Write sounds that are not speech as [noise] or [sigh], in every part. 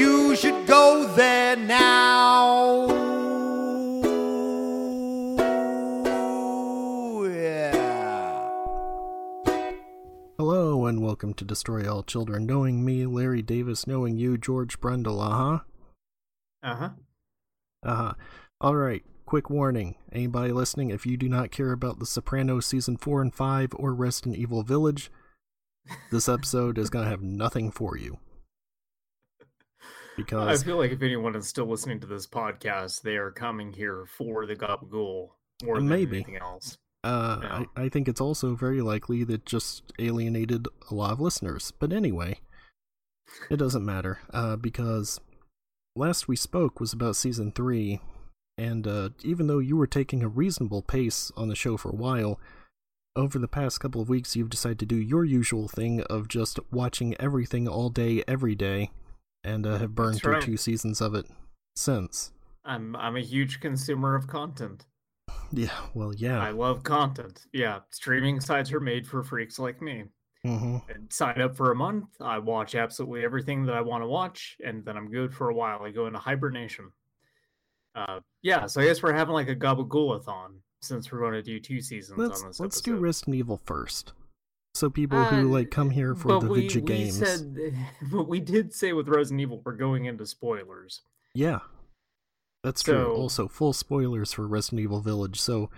You should go there now. Yeah. Hello and welcome to Destroy All Children. Knowing me, Larry Davis. Knowing you, George Brundle. Uh huh. Uh huh. Uh huh. All right. Quick warning. Anybody listening, if you do not care about The Sopranos season four and five or Resident Evil Village, this episode is gonna have nothing for you. I feel like if anyone is still listening to this podcast, they are coming here for the Gabagool more than Maybe. anything else. uh, Yeah. I, I think it's also very likely that just alienated a lot of listeners. But anyway, it doesn't matter uh, because last we spoke was about season three, and uh, even though you were taking a reasonable pace on the show for a while, over the past couple of weeks you've decided to do your usual thing of just watching everything all day, every day, and uh, have burned That's through right. two seasons of it since. I'm I'm a huge consumer of content. Yeah, well, yeah. I love content. Yeah, streaming sites are made for freaks like me. hmm And sign up for a month. I watch absolutely everything that I want to watch, and then I'm good for a while. I go into hibernation. Uh, yeah, so I guess we're having like a Gabagoolathon since we're going to do two seasons Let's on this let's do episode. Resident Evil first. So people who Uh, like come here for the we, video we games. said, [laughs] but we did say with Resident Evil we're going into spoilers. Yeah. That's true. Also, full spoilers for Resident Evil Village. So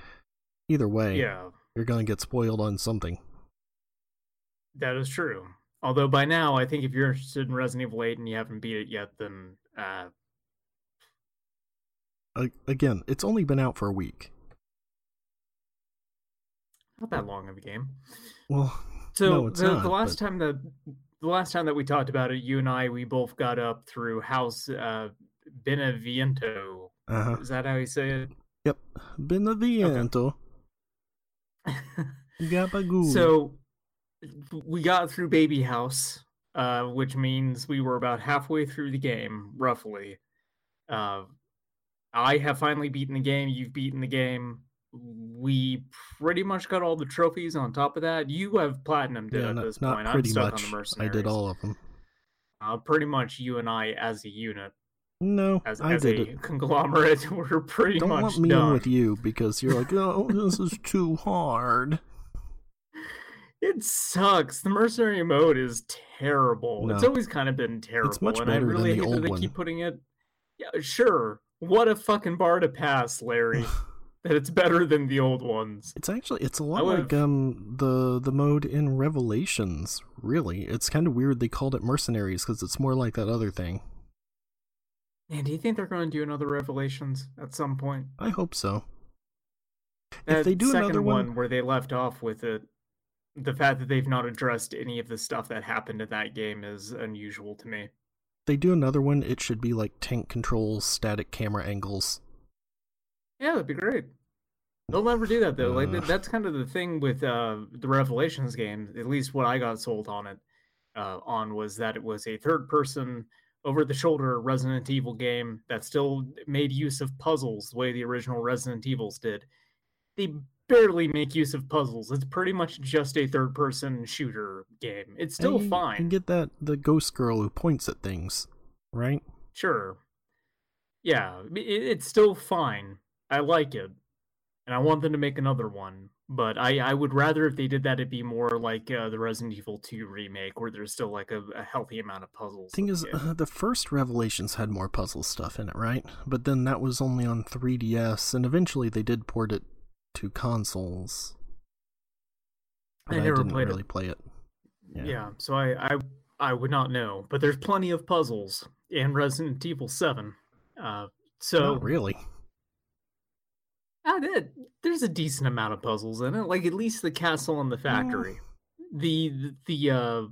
either way, Yeah, you're gonna get spoiled on something. that is true. Although by now, I think if you're interested in Resident Evil 8 and you haven't beat it yet, then uh, again, it's only been out for a week. not that long of a game. Well, So no, the, not. the last but- time that the last time that we talked about it, you and I, we both got up through House uh, Beneviento. uh-huh. Is that how you say it? Yep. Beneviento. [laughs] Gabagool. So we got through Baby House, uh, which means we were about halfway through the game, roughly. Uh, I have finally beaten the game. You've beaten the game. We pretty much got all the trophies. On top of that, you have platinum did yeah, at not, this point. I'm pretty stuck much. on the I did all of them. Uh, pretty much you and I, as a unit, No, as, I as did a it. conglomerate, [laughs] we're pretty Don't much me done. in with you because you're like, oh, this is too hard. [laughs] It sucks. The mercenary mode is terrible. It's always kind of been terrible. It's much and I better than really the hate old that they one. keep putting it. Yeah, sure. What a fucking bar to pass, Larry. [laughs] that it's better than the old ones. It's actually it's a lot like um the the mode in Revelations. Really, it's kind of weird they called it Mercenaries because it's more like that other thing. And do you think they're going to do another Revelations at some point? I hope so. That if they do another one, where they left off with it, the fact that they've not addressed any of the stuff that happened in that game is unusual to me. they do another one, it should be like tank controls, static camera angles. Yeah, that'd be great. They'll never do that though. Like th- that's kind of the thing with uh, the Revelations game. At least what I got sold on it uh, on was that it was a third-person, over-the-shoulder Resident Evil game that still made use of puzzles the way the original Resident Evils did. They barely make use of puzzles. It's pretty much just a third-person shooter game. It's still And you- fine. You get that the ghost girl who points at things, right? Sure. Yeah, it's still fine. I like it. And I want them to make another one. But I, I would rather if they did that, it'd be more like uh, the Resident Evil 2 remake, where there's still like a, a healthy amount of puzzles. Thing is, the uh, the first Revelations had more puzzle stuff in it, right? But then that was only on 3DS, and eventually they did port it to consoles. I But I, never didn't played it. really play it. yeah. yeah. so I, I I would not know. But there's plenty of puzzles in Resident Evil 7. Uh, so Not really. Ah, there- there's a decent amount of puzzles in it. Like at least the castle and the factory. The the uh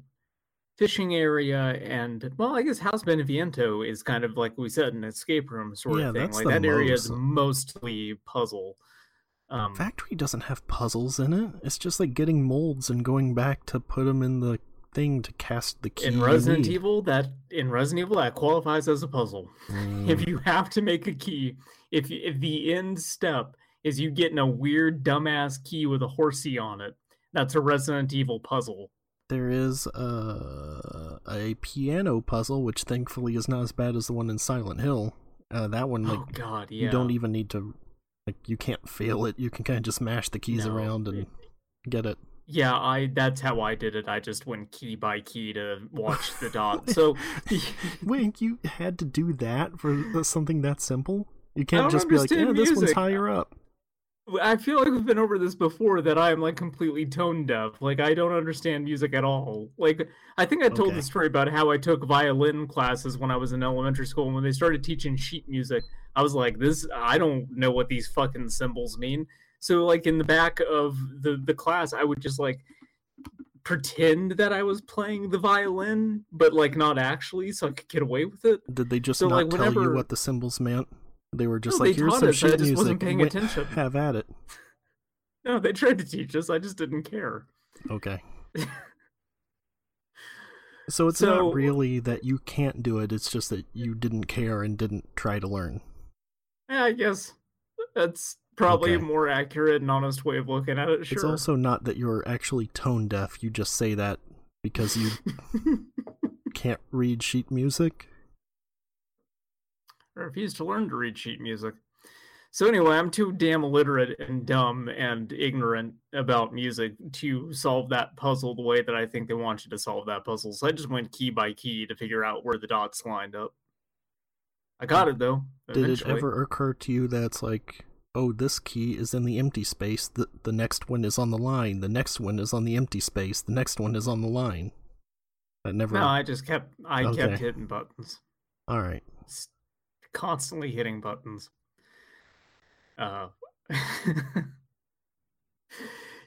fishing area and well i guess house beneviento is kind of like we said an escape room sort Yeah, of thing like that area is mostly puzzle um Factory doesn't have puzzles in it. It's just like getting molds and going back to put them in the thing to cast the key. in resident evil that in resident evil that qualifies as a puzzle [laughs] Mm, if you have to make a key if if the end step is you getting a weird dumbass key with a horsey on it that's a resident evil puzzle there is uh, a piano puzzle, which thankfully is not as bad as the one in Silent Hill. Uh, that one, like, oh god yeah you don't even need to, like, you can't fail it. You can kind of just mash the keys No, around and it- get it. Yeah, I that's how I did it. I just went key by key to watch the [laughs] dot. So [laughs] Wait, you had to do that for something that simple? You can't just be like, yeah, this one's higher up. I feel like we've been over this before that I am like completely tone deaf. Like I don't understand music at all. Like I think I told Okay. the story about how I took violin classes when I was in elementary school and when they started teaching sheet music, I was like this I don't know what these fucking symbols mean. So like in the back of the the class I would just like pretend that I was playing the violin but like not actually so I could get away with it. Did they just So, not like, tell you what the symbols meant? They were just No, like, here's some us, I just wasn't paying attention. [laughs] Have at it. [laughs] No, they tried to teach us. I just didn't care. Okay. [laughs] So it's So- not really that you can't do it, it's just that you didn't care and didn't try to learn. Yeah, I guess that's probably a more accurate and honest way of looking at it. Sure. It's also not that you're actually tone deaf, you just say that because you can't read sheet music. I refuse to learn to read sheet music. So anyway, I'm too damn illiterate and dumb and ignorant about music to solve that puzzle the way that I think they want you to solve that puzzle. So I just went key by key to figure out where the dots lined up. I got it though. Did it eventually. ever occur to you that it's like, oh, this key is in the empty space, the, the next one is on the line, the next one is on the empty space, the next one is on the line? That never. No, I just kept I Okay. kept hitting buttons. Alright. s- constantly hitting buttons. Uh, [laughs]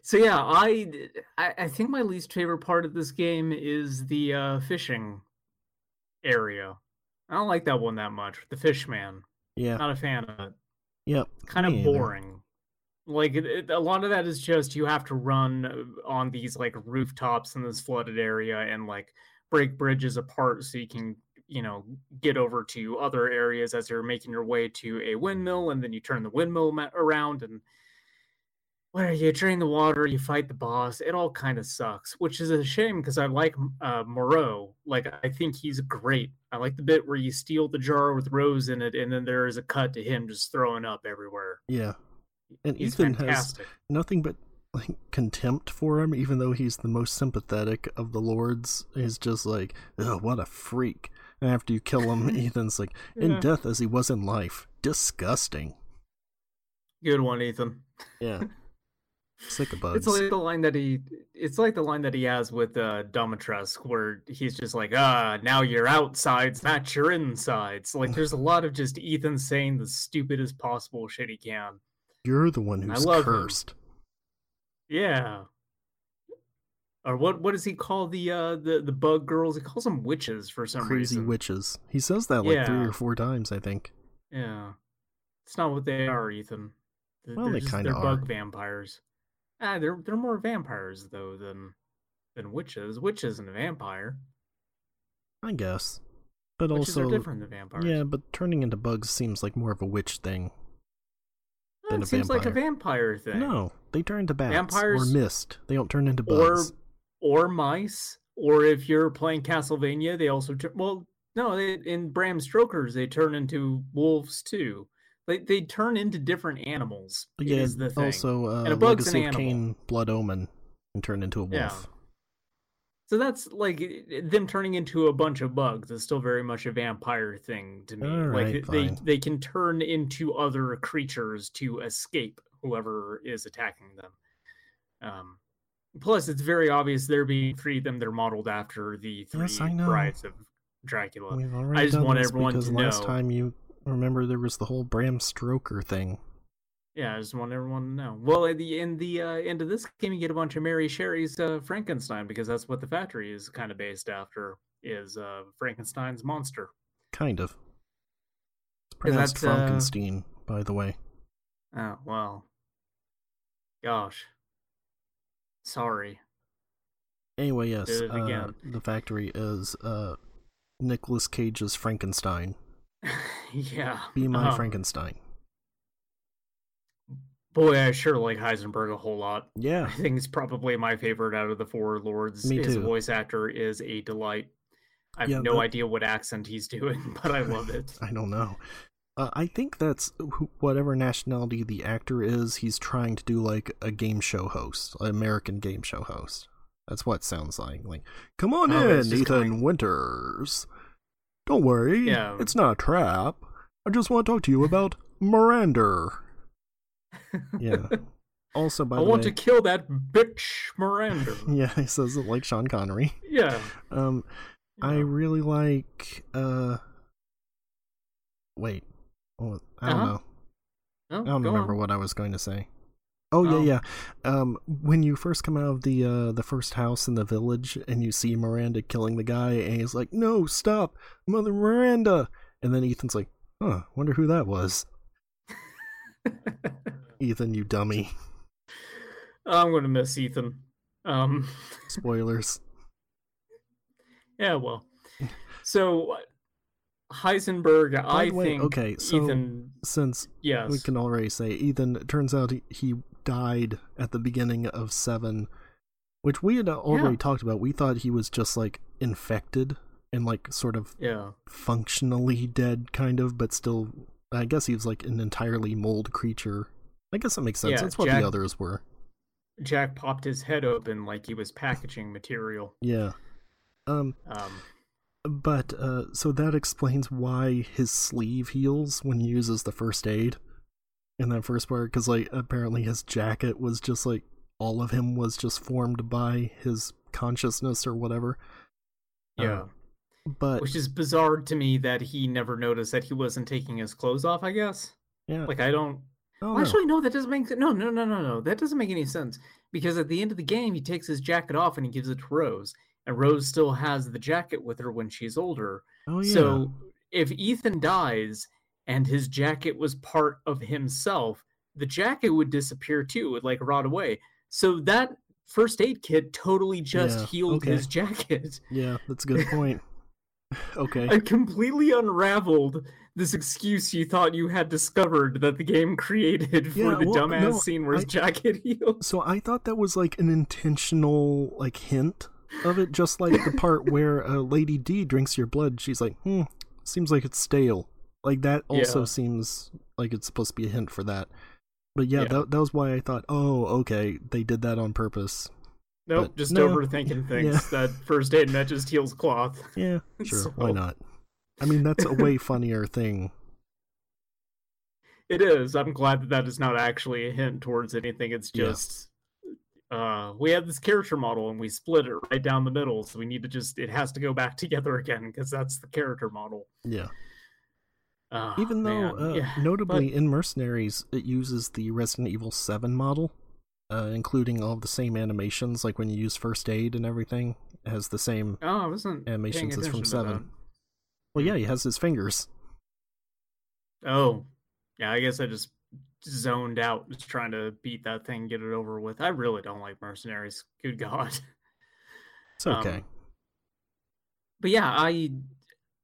so yeah, I, I I think my least favorite part of this game is the uh, fishing area. I don't like that one that much. The fish man, Yeah. not a fan of it. Yep. Kind of me either. boring. Like it, it- a lot of that is just you have to run uh, on these like rooftops in this flooded area and like break bridges apart so you can you know get over to other areas as you're making your way to a windmill and then you turn the windmill ma- around and where you drain the water you fight the boss it all kind of sucks which is a shame because i like uh, moreau like i think he's great i like the bit where you steal the jar with rose in it and then there is a cut to him just throwing up everywhere Yeah. And he's Ethan has nothing but like contempt for him, even though he's the most sympathetic of the lords. He's just like, oh, what a freak. And after you kill him, [laughs] Ethan's like, in Yeah. death as he was in life. Disgusting. good one ethan Yeah. Sick of bugs. It's like the line that he it's like the line that he has with uh Dimitrescu where he's just like, ah, now you're outsides, not your insides. Like there's a lot of just Ethan saying the stupidest possible shit he can. You're the one I who's love him. cursed. Yeah. Or what what does he call the uh the, the bug girls? He calls them witches for some reason. Crazy reason. witches. He says that like three or four times, I think. Yeah. It's not what they are, Ethan. Th- Well, they're they just- kinda they're bug are. vampires. Ah, they're they're more vampires though than than witches. Witch isn't a vampire. I guess. But Witches also, are different than vampires. yeah, but turning into bugs seems like more of a witch thing. Well, than it a seems like a vampire. vampire thing. No, they turn into bats Vampires- or mist. They don't turn into or bugs. Or mice. Or if you're playing Castlevania, they also turn. Well, no, they, in Bram Stoker's, they turn into wolves too. They they turn into different animals. yeah, is the thing. also uh, And a bug's an Legacy of animal. Kain, Blood Omen, and turn into a wolf. Yeah. So that's like them turning into a bunch of bugs is still very much a vampire thing to me. Alright, like they they can turn into other creatures to escape whoever is attacking them. Um, plus, it's very obvious there being three of them that are modeled after the three Yes, brides of Dracula. We've already just done want this everyone because to last know. time you remember there was the whole Bram Stoker thing. Yeah, I just want everyone to know. Well, at the in the uh, end of this game, you get a bunch of Mary Sherry's uh, Frankenstein because that's what the factory is kind of based after is uh, Frankenstein's monster. Kind of. It's pronounced that's, uh, Frankenstein, by the way. Oh well. Gosh. Sorry. Anyway, yes, uh, the factory is uh, Nicolas Cage's Frankenstein. [laughs] yeah. Be my um, Frankenstein. Boy, I sure like Heisenberg a whole lot. Yeah, I think it's probably my favorite out of the four lords. Me His too. voice actor is a delight. I have Yeah, no but- idea what accent he's doing, [laughs] but I love it. [laughs] I don't know. Uh, I think that's who- whatever nationality the actor is. He's trying to do like a game show host, an American game show host. That's what it sounds like. Like, come on Oh, in, Ethan going- Winters. Don't worry, Yeah. it's not a trap. I just want to talk to you about [laughs] Miranda. Yeah. [laughs] Also, by I the want way, to kill that bitch Miranda. [laughs] yeah, he says it like Sean Connery. yeah. Um, I really like. uh Wait, oh, I don't Uh-huh. know. Oh, I don't remember on. what I was going to say. Oh, Oh. yeah, yeah. Um, when you first come out of the uh the first house in the village and you see Miranda killing the guy, and he's like, "No, stop, Mother Miranda!" And then Ethan's like, "Huh, wonder who that was." [laughs] Ethan, you dummy. I'm gonna miss Ethan. Um, Spoilers. [laughs] yeah, well. So Heisenberg, I way, think okay, so Ethan. since Yes. we can already say Ethan, it turns out he, he died at the beginning of seven, which we had already Yeah. talked about. We thought he was just like infected and like sort of Yeah. functionally dead, kind of, but still. I guess he was like an entirely mold creature. I guess that makes sense. Yeah, That's what Jack- the others were. Jack popped his head open like he was packaging material. Yeah. Um, Um, but uh, so that explains why his sleeve heals when he uses the first aid in that first part. Because like apparently his jacket was just like all of him was just formed by his consciousness or whatever. yeah. Uh, but Which is bizarre to me that he never noticed that he wasn't taking his clothes off, I guess. yeah, Like I don't oh, Well. Actually, no, that doesn't make sense. No, no, no, no, no. That doesn't make any sense. Because at the end of the game, he takes his jacket off and he gives it to Rose. And Rose still has the jacket with her when she's older. oh yeah, So if Ethan dies and his jacket was part of himself, the jacket would disappear too, it would like rot away. So that first aid kit totally just Yeah, healed okay. his [laughs] jacket. yeah, that's a good point. [laughs] okay, I completely unraveled this excuse you thought you had discovered that the game created for Yeah, the well, dumbass no, scene where his I- jacket [laughs] healed. So I thought that was like an intentional like hint of it, just like the part [laughs] where uh, Lady D drinks your blood. She's like, "Hmm, seems like it's stale." Like that also Yeah. seems like it's supposed to be a hint for that. But yeah, Yeah. That, that was why I thought, oh, okay, they did that on purpose. Nope, but just no, overthinking [laughs] things. yeah. That first aid net just heals cloth. [laughs] Yeah, sure, why not? I mean, that's a way funnier thing. It is. I'm glad that that is not actually a hint towards anything. It's just uh we have this character model and we split it right down the middle, so we need to just it has to go back [laughs] together again because that's the character model. Yeah. Uh, Even though, uh, yeah, [laughs] notably but- in Mercenaries, it uses the Resident Evil 7 model, uh, including all the same animations, like when you use first aid and everything, it has the same. oh, I wasn't animations is from attention to seven. Well, yeah, he has his fingers. Oh, yeah. I guess I just zoned out, just trying to beat that thing, get it over with. I really don't like mercenaries. Good [laughs] God. It's okay. Um, But yeah, I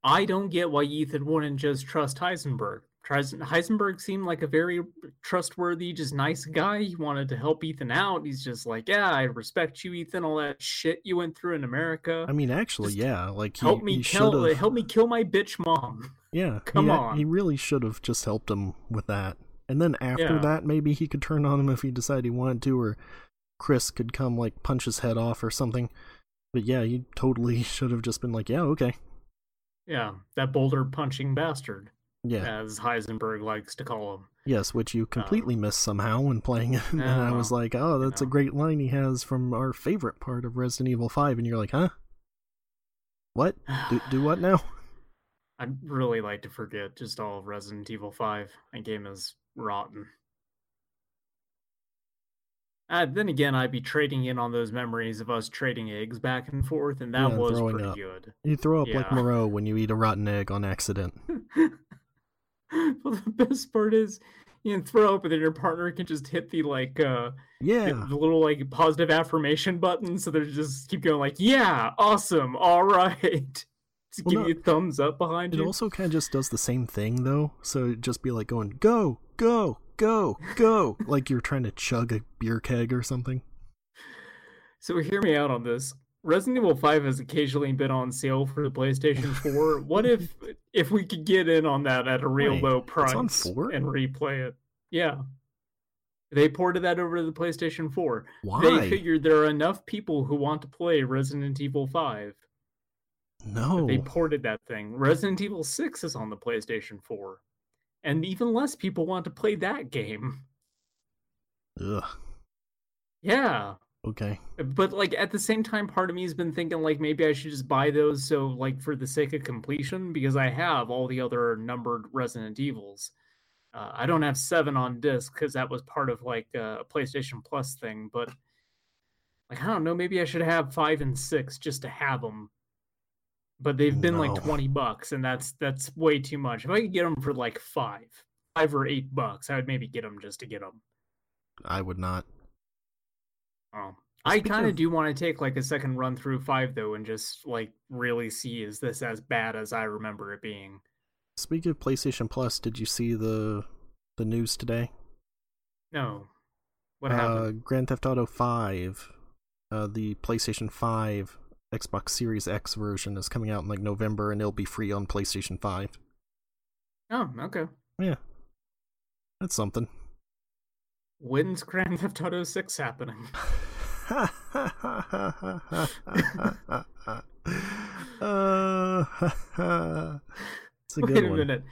I don't get why Ethan wouldn't just trust Heisenberg. Heisenberg seemed like a very trustworthy, just nice guy. He wanted to help Ethan out. He's just like, yeah, I respect you, Ethan. All that shit you went through in America. I mean, actually, just yeah, like he, help me he kill, help me kill my bitch mom. [laughs] Yeah, come he, on. He really should have just helped him with that. And then after Yeah. that, maybe he could turn on him if he decided he wanted to, or Chris could come like punch his head off or something. But yeah, he totally [laughs] should have just been like, yeah, okay, Yeah, that boulder punching bastard, yeah, as Heisenberg likes to call him. yes, which you um, completely missed somehow when playing it. [laughs] and I was uh-huh. like, oh, that's a know. great line he has from our favorite part of Resident Evil Five, and you're like, huh? What? Do, do what [sighs] now? I'd really like to forget just all of Resident Evil 5. That game is rotten. Uh, then again, I'd be trading in on those memories of us trading eggs back and forth, and that Yeah, was pretty up. good. You throw up like Yeah. Moreau when you eat a rotten egg on accident. [laughs] well, the best part is you can throw up, and then your partner can just hit the like uh Yeah. the little like positive affirmation button, so they just keep going like, "Yeah, awesome, all [laughs] right." Well, give no, you a thumbs up behind It you. also kind of just does the same thing though. So just be like going go go go go [laughs] like you're trying to chug a beer keg or something. So hear me out on this. Resident Evil 5 has occasionally been on sale for the PlayStation 4. [laughs] what if if we could get in on that at a real Wait, low price on and replay it? Yeah. They ported that over to the PlayStation 4. Why? They figured there are enough people who want to play Resident Evil 5. No. They ported that thing. Resident Evil 6 is on the PlayStation 4. And even less people want to play that game. Ugh. Yeah. Okay. But like at the same time, part of me has been thinking like maybe I should just buy those so like for the sake of completion because I have all the other numbered Resident Evils. Uh, I don't have seven on disc because that was part of like a PlayStation Plus thing. But like I don't know, maybe I should have five and six just to have them. But they've been No. like twenty bucks, and that's that's way too much. If I could get them for like five, five or eight bucks, I would maybe get them just to get them. I would not. Oh. I kind of of- do want to take like a second run through five though, and just like really see is this as bad as I remember it being. Speaking of PlayStation Plus, did you see the the news today? No, what happened uh, happened? Grand Theft Auto 5, uh, the PlayStation 5 Xbox Series X version is coming out in like November and it'll be free on PlayStation 5. Oh, okay. Yeah. That's something. When's Grand Theft Auto Six happening? [laughs] [laughs] uh, [laughs] it's a Wait good a one. minute.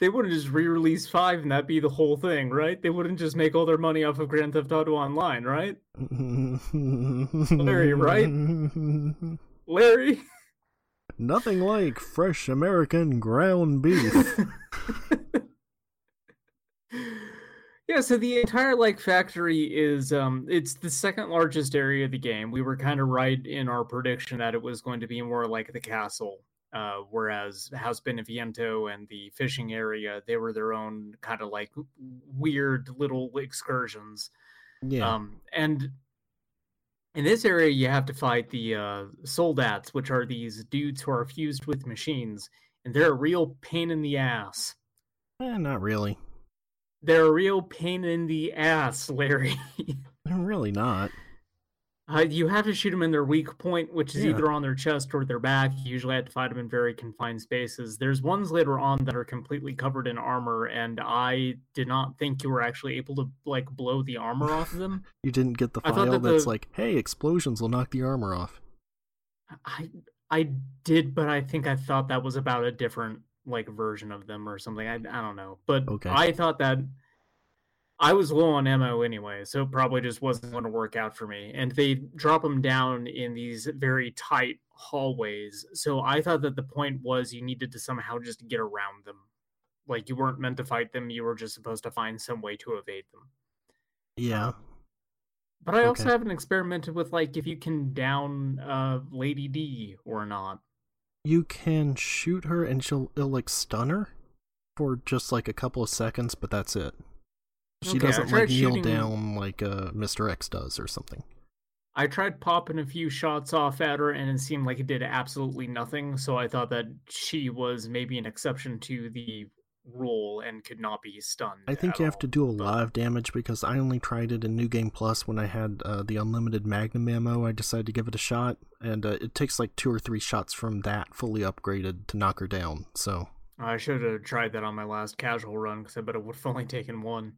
They wouldn't just re-release five and that'd be the whole thing, right? They wouldn't just make all their money off of Grand Theft Auto Online, right? Larry, right? Larry. Nothing like fresh American ground beef. [laughs] yeah, so the entire like factory is um it's the second largest area of the game. We were kind of right in our prediction that it was going to be more like the castle. Uh, whereas House Beneviento and the fishing area, they were their own kind of like weird little excursions. yeah. Um, and in this area, you have to fight the uh, soldats, which are these dudes who are fused with machines, and they're a real pain in the ass. eh, not really. They're a real pain in the ass, Larry. [laughs] They're really not. Uh, you have to shoot them in their weak point, which is Yeah. either on their chest or their back. You usually have to fight them in very confined spaces. There's ones later on that are completely covered in armor, and I did not think you were actually able to like blow the armor off of them. [laughs] You didn't get the file that that's the- like, hey, explosions will knock the armor off. I I did, but I think I thought that was about a different like version of them or something. I I don't know, but Okay. I thought that I was low on ammo anyway, so it probably just wasn't going to work out for me. And they drop them down in these very tight hallways, so I thought that the point was you needed to somehow just get around them. Like you weren't meant to fight them; you were just supposed to find some way to evade them. Yeah. But I also haven't experimented with like if you can down uh Lady D or not. You can shoot her and she'll it'll like stun her for just like a couple of seconds, but that's it. She Okay, doesn't like kneel shooting- down like uh Mr. X does or something. I tried popping a few shots off at her and it seemed like it did absolutely nothing. So I thought that she was maybe an exception to the rule and could not be stunned. I think you have all, to do a but- lot of damage because I only tried it in New Game Plus when I had uh, the unlimited Magnum ammo. I decided to give it a shot, and uh, it takes like two or three shots from that fully upgraded to knock her down. So I should have tried that on my last casual run because I bet it would have [laughs] only taken one.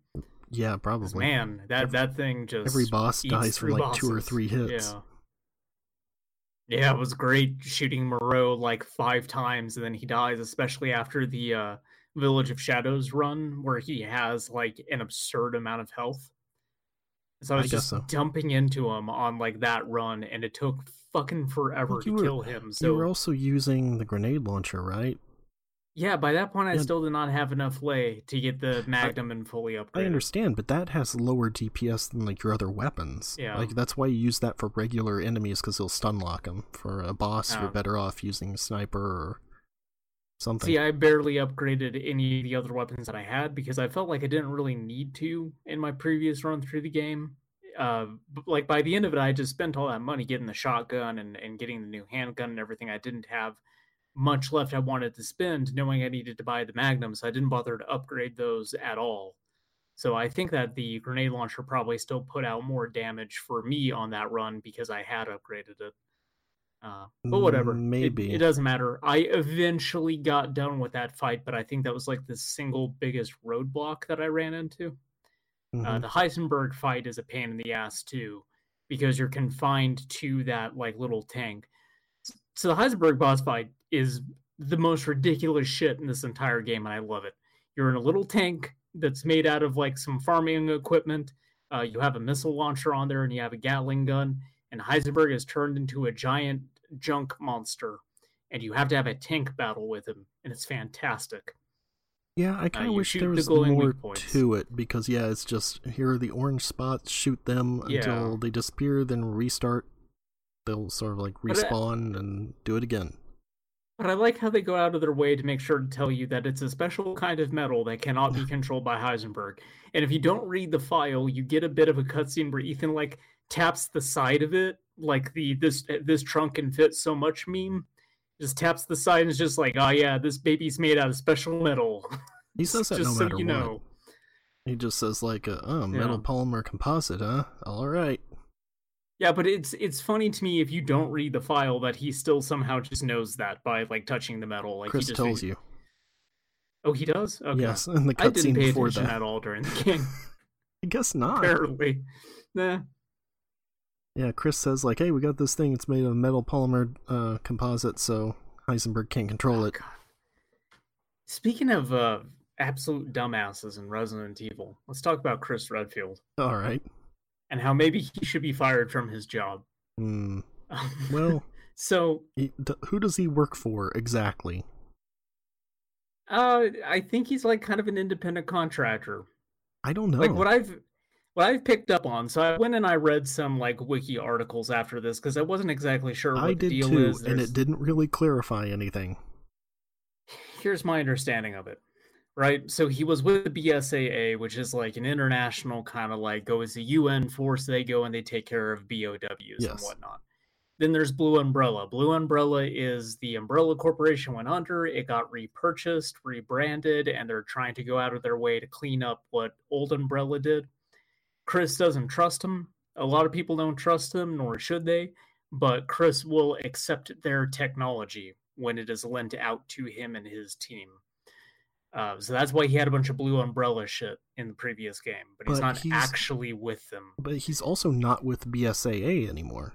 Yeah, probably. Man, that Every- that thing just Every boss dies for like two or three hits. Yeah. Yeah, it was great shooting Moreau like five times and then he dies, especially after the uh, Village of Shadows run where he has like an absurd amount of health. So I I was guess just so. dumping into him on like that run and it took fucking forever to were- kill him. So You were also using the grenade launcher, right? Yeah, by that point, I Yeah. still did not have enough lei to get the Magnum and fully upgraded. I understand, but that has lower DPS than like your other weapons. Yeah. Like that's why you use that for regular enemies because they'll stun lock them. For a boss, you're Oh. better off using a sniper or something. See, I barely upgraded any of the other weapons that I had because I felt like I didn't really need to in my previous run through the game. Uh, like by the end of it, I just spent all that money getting the shotgun and, and getting the new handgun and everything. I didn't have much left I wanted to spend, knowing I needed to buy the Magnum, so I didn't bother to upgrade those at all. So I think that the grenade launcher probably still put out more damage for me on that run because I had upgraded it. Uh, but whatever, Maybe. it, doesn't matter. I eventually got done with that fight, but I think that was like the single biggest roadblock that I ran into. Uh, Mhm. the Heisenberg fight is a pain in the ass too, because you're confined to that like little tank. So the Heisenberg boss fight is the most ridiculous shit in this entire game, and I love it. You're in a little tank that's made out of like some farming equipment. Uh, you have a missile launcher on there, and you have a Gatling gun. And Heisenberg is turned into a giant junk monster, and you have to have a tank battle with him, and it's fantastic. Yeah, I kind of you wish there the was glowing more to it because yeah, it's just here are the orange spots, shoot them Yeah. until they disappear, then restart. They'll sort of like uh, respawn and do it again. But I like how they go out of their way to make sure to tell you that it's a special kind of metal that cannot be controlled by Heisenberg. And if you don't read the file, you get a bit of a cutscene where Ethan like taps the side of it, like the this this trunk can fit so much meme. Just taps the side and is just like, oh yeah, this baby's made out of special metal. [laughs] He says that just no so matter you what. know. He just says like, uh, "Oh, metal Yeah. polymer composite, huh? All right." Yeah, but it's it's funny to me if you don't read the file that he still somehow just knows that by like touching the metal. Like Chris he just tells you. Oh, he does. Okay. Yes, in the cutscene I didn't pay before attention that. at all during the game. [laughs] [laughs] I guess not. Apparently, nah. Yeah, Chris says like, "Hey, we got this thing. It's made of metal polymer uh, composite, so Heisenberg can't control Oh, it." God. Speaking of uh, absolute dumbasses in Resident Evil, let's talk about Chris Redfield All right. And how maybe he should be fired from his job. Hmm. [laughs] Well, so he, who does he work for exactly? uh, I think he's like kind of an independent contractor. I don't know. Like what I've what I've picked up on. So I went and I read some like wiki articles after this because I wasn't exactly sure what I the did deal too, is. and it didn't really clarify anything. here's my understanding of it right? So he was with the bsaa which is like an international kind of like go as a un force they go and they take care of bows and whatnot. Then there's blue umbrella. Blue umbrella is the umbrella corporation went under it got repurchased rebranded and they're trying to go out of their way to clean up what old umbrella did. Chris doesn't trust him. A lot of people don't trust him nor should they but chris will accept their technology when it is lent out to him and his team. Uh, so that's why he had a bunch of blue umbrella shit in the previous game, but he's But not he's- actually with them. But he's also not with BSAA anymore.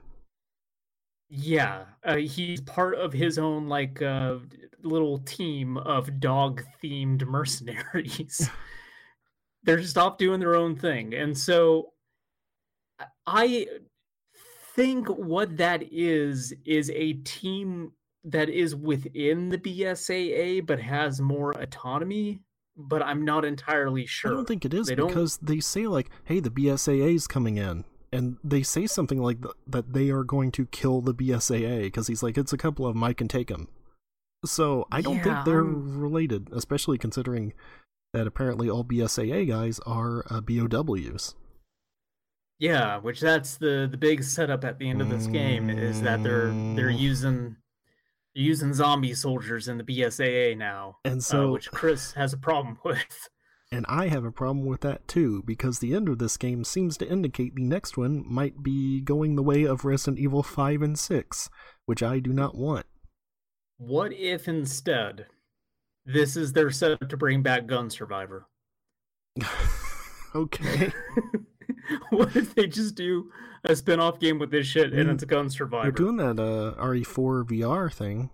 Yeah, uh, he's part of his own like uh, little team of dog-themed [laughs] mercenaries. [laughs] They're just off doing their own thing, and so I think what that is is a team that is within the BSAA but has more autonomy. But I'm not entirely sure. I don't think it is They don't- because they say like, "Hey, the BSAA is coming in," and they say something like th- that they are going to kill the BSAA because he's like, "It's a couple of them. I can take them." So I don't Yeah, think they're I'm- related, especially considering that apparently all BSAA guys are uh, BOWs. Yeah, which that's the the big setup at the end of this game is that they're they're Mm. Using using zombie soldiers in the BSAA now, And uh, which Chris has a problem [laughs] with. and I have a problem with that too because the end of this game seems to indicate the next one might be going the way of Resident Evil 5 and 6, which I do not want. What if instead this is their setup to bring back Gun Survivor? [laughs] okay. [laughs] [laughs] what if they just do a spin-off game with this shit and it's Gun They're doing that uh, RE4 VR thing.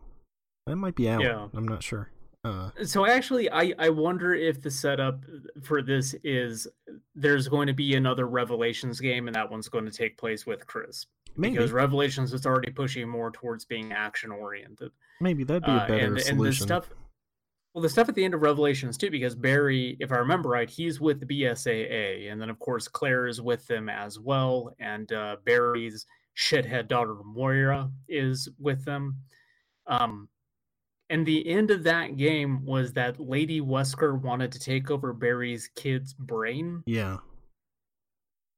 That might be out. Yeah. I'm not sure. Uh, So actually, I I wonder if the setup for this is there's going to be another Revelations game, and that one's going to take place with Chris maybe. because Revelations is already pushing more towards being action oriented. maybe that'd be a Uh, better and and the solution. stuff Well, the stuff at the end of Revelations too, because Barry, if I remember right, he's with the BSAA, and then of course Claire is with them as well, and uh, Barry's shithead daughter Moira is with them. Um, and the end of that game was that Lady Wesker wanted to take over Barry's kid's brain. Yeah.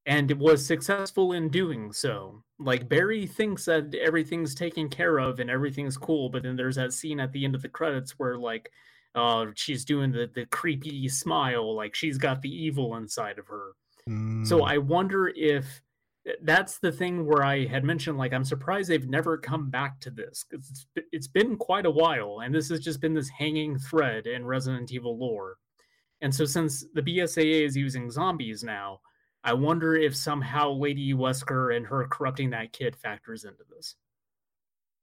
And it was successful in doing so. Like Barry thinks that everything's taken care of and everything's cool, but then there's that scene at the end of the credits where like uh she's doing the the creepy smile, like she's got the evil inside of her. Mm. So I wonder if that's the thing where I had mentioned, like, I'm surprised they've never come back to this because it's, it's been quite a while, and this has just been this hanging thread in Resident Evil lore. And so, since the BSAA is using zombies now, I wonder if somehow Lady Wesker and her corrupting that kid factors into this.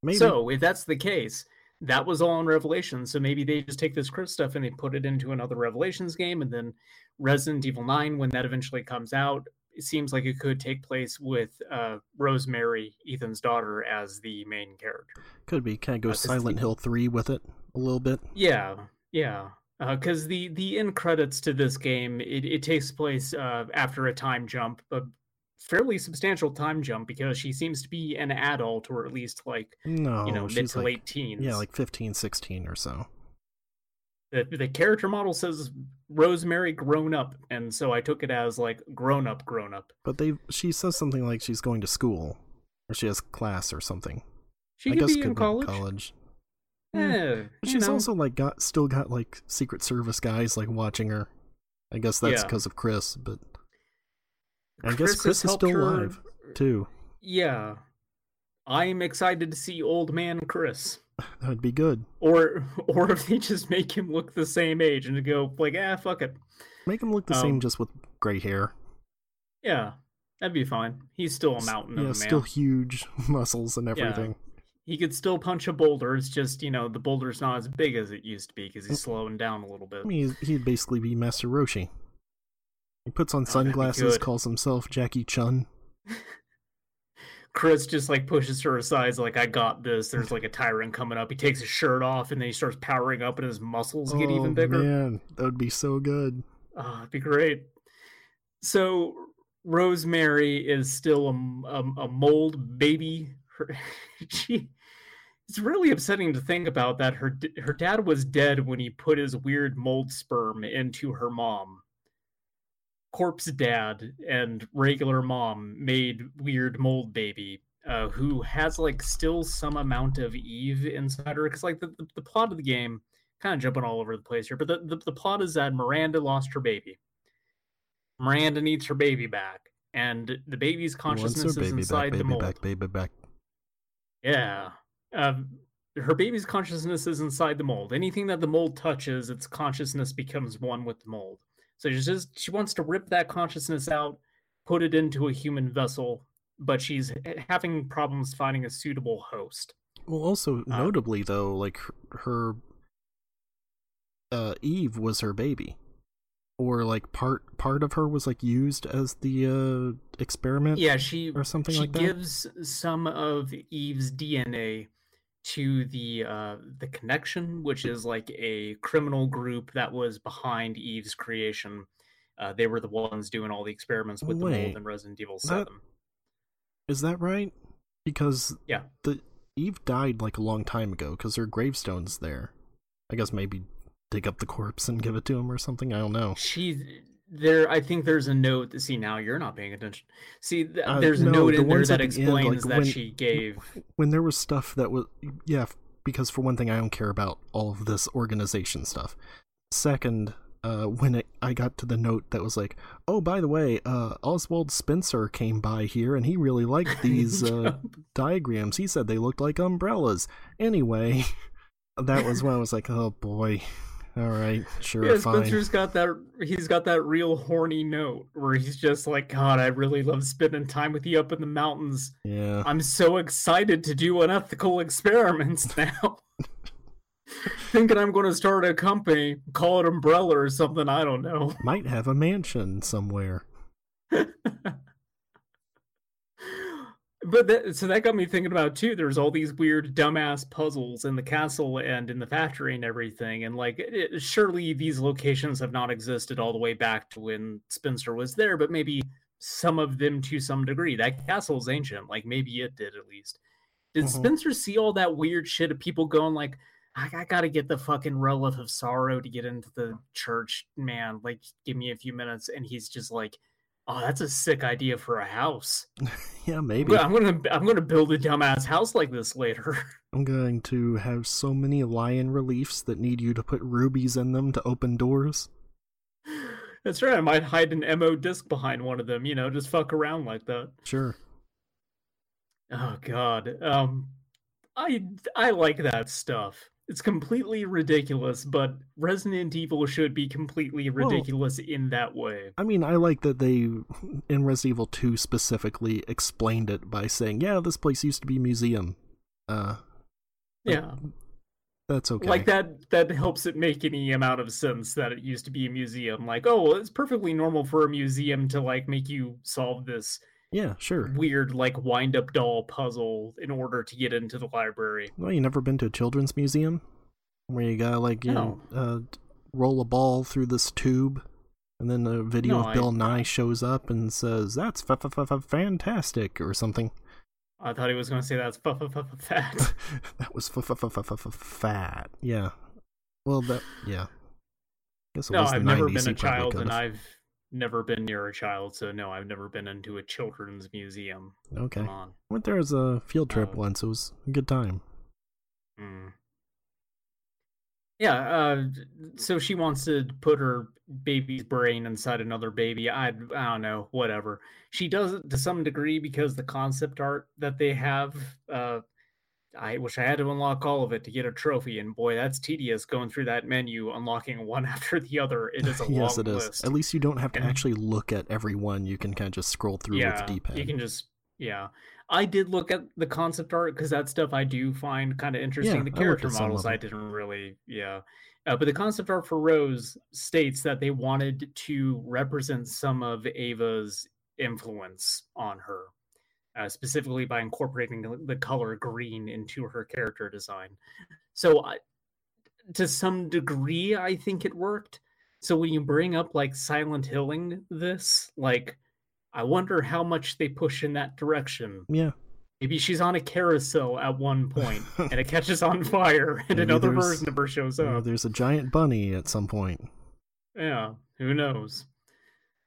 Maybe. So, if that's the case, that was all in Revelations. So maybe they just take this Chris stuff and they put it into another Revelations game, and then Resident Evil 9, when that eventually comes out, it seems like it could take place with uh, Rosemary, Ethan's daughter, as the main character. Could be. Kind of go Uh, Silent the- Hill 3 with it a little bit. Yeah, yeah. Because the the end credits to this game, it, it takes place uh, after a time jump, a fairly substantial time jump because she seems to be an adult or at least like No, you know mid she's to like, late teens. Yeah, like 15, 16 or so. the the character model says Rosemary grown up, and so I took it as like grown up, grown up. But they she says something like she's going to school or she has class or something. She I could guess be could in college. college. Eh, yeah, But she's know. also like got still got like Secret Service guys like watching her. I guess that's Yeah. because of Chris, but I guess Chris is still her- alive too. Yeah, I'm excited to see old man Chris. [sighs] That would be good. or [laughs] or if they just make him look the same age and go like ah fuck it Make him look the Um, same just with gray hair. yeah that'd be fine he's still a mountain yeah, of a man still huge [laughs] muscles and Yeah. everything. he could still punch a boulder it's just you know the boulder's not as big as it used to be because he's slowing down a little bit I mean, he'd basically be Master Roshi. He puts on Oh, sunglasses, calls himself Jackie Chun. chris just like pushes her aside like i got this there's like a tyrant coming up he takes his shirt off and then he starts powering up and his muscles get oh, even bigger Man, that would be so good. Ah, oh, it'd be great. So Rosemary is still a a mold baby. Her, [laughs] she, it's really upsetting to think about that. Her her dad was dead when he put his weird mold sperm into her mom. Corpse dad and regular mom made weird mold baby. Uh, who has like still some amount of Eve inside her? Because like the, the, the plot of the game, kind of jumping all over the place here, but the, the, the plot is that Miranda lost her baby. Miranda needs her baby back, and the baby's He wants her consciousness is inside back, the baby mold. back, baby back. Yeah. Um, her baby's consciousness is inside the mold. Anything that the mold touches, its consciousness becomes one with the mold. So she's just she wants to rip that consciousness out, put it into a human vessel, but she's having problems finding a suitable host. Well, also Uh, notably though, like her, her uh, Eve was her baby, or like part part of her was like used as the uh, experiment. Yeah, she or something she like that? gives some of Eve's DNA to the uh the connection, which is like a criminal group that was behind Eve's creation. Uh, they were the ones doing all the experiments with the mold in Resident Evil Seven. Is that right? Because Yeah. the Eve died like a long time ago because her gravestone's there. I guess maybe dig up the corpse and give it to him or something. I don't know. She there, I think there's a note. See, now you're not paying attention. See, th- Uh, there's a no, note the in there that at the end, explains like, that when- she gave. When there was stuff that was yeah, because for one thing, I don't care about all of this organization stuff. Second, uh, when it, I got to the note that was like, oh, by the way, uh, Oswald Spencer came by here and he really liked [laughs] these uh, diagrams. He said they looked like umbrellas. Anyway, [laughs] that was when I was like, oh boy. All right, sure, Yeah, fine. Spencer's got that. He's got that real horny note where he's just like, God, I really love spending time with you up in the mountains. Yeah. I'm so excited to do unethical experiments [laughs] now. Thinking I'm going to start a company, call it Umbrella or something. I don't know. Might have a mansion somewhere. [laughs] but that, so that got me thinking about too. There's all these weird dumbass puzzles in the castle and in the factory and everything, and like it, surely these locations have not existed all the way back to when Spencer was there, but maybe some of them to some degree. That castle's ancient, like maybe it did at least. Did Mhm. Spencer see all that weird shit of people going like, I, I gotta get the fucking relic of sorrow to get into the church, man. Like, give me a few minutes, and he's just like, "Oh, that's a sick idea for a house. [laughs] Yeah, maybe. I'm gonna, I'm gonna build a dumbass house like this later." [laughs] I'm going to have so many lion reliefs that need you to put rubies in them to open doors. that's right. I might hide an MO disc behind one of them. You know, just fuck around like that. Sure. Oh God. Um, I I like that stuff. It's completely ridiculous, but Resident Evil should be completely Well- ridiculous in that way. I mean, I like that they, in Resident Evil 2 specifically, explained it by saying, yeah, this place used to be a museum. Uh, Yeah. that's okay. Like that that helps it make any amount of sense that it used to be a museum. Like, oh, well, it's perfectly normal for a museum to like make you solve this Yeah, sure. weird like wind up doll puzzle in order to get into the library. Well, you never been to a children's museum? Where you gotta, like, you know, uh, roll a ball through this tube, and then a video No, of I- Bill Nye shows up and says, that's f- f- f- fantastic, or something. I thought he was going to say that's f- f- f- fat. that was f- f- f- f- f- fat. Yeah. Well, that, yeah. Guess it No, was I've never 90s, been a child, and. I've never been near a child, so no, I've never been into a children's museum. Okay. Come on. Went there as a field trip Oh. once. It was a good time. Mm. Yeah, uh, so she wants to put her baby's brain inside another baby. I, I don't know, whatever. She does it to some degree because the concept art that they have, uh, I wish I had to unlock all of it to get a trophy, and boy, that's tedious going through that menu, unlocking [laughs] one after the other. It is a [laughs] yes, long it is. list. At least you don't have to And- actually look at every one. You can kind of just scroll through with D-pad. You can just yeah. I did look at the concept art because that stuff I do find kind of interesting. Yeah, the character of models I didn't really yeah. Uh, but the concept art for Rose states that they wanted to represent some of Ava's influence on her, uh, specifically by incorporating the, color green into her character design. So, I, to some degree, I think it worked. So when you bring up like Silent Hilling this, like I wonder how much they push in that direction. yeah. Maybe she's on a carousel at one point [laughs] and it catches on fire and Maybe another version of her shows up. there's a giant bunny at some point. Yeah, who knows?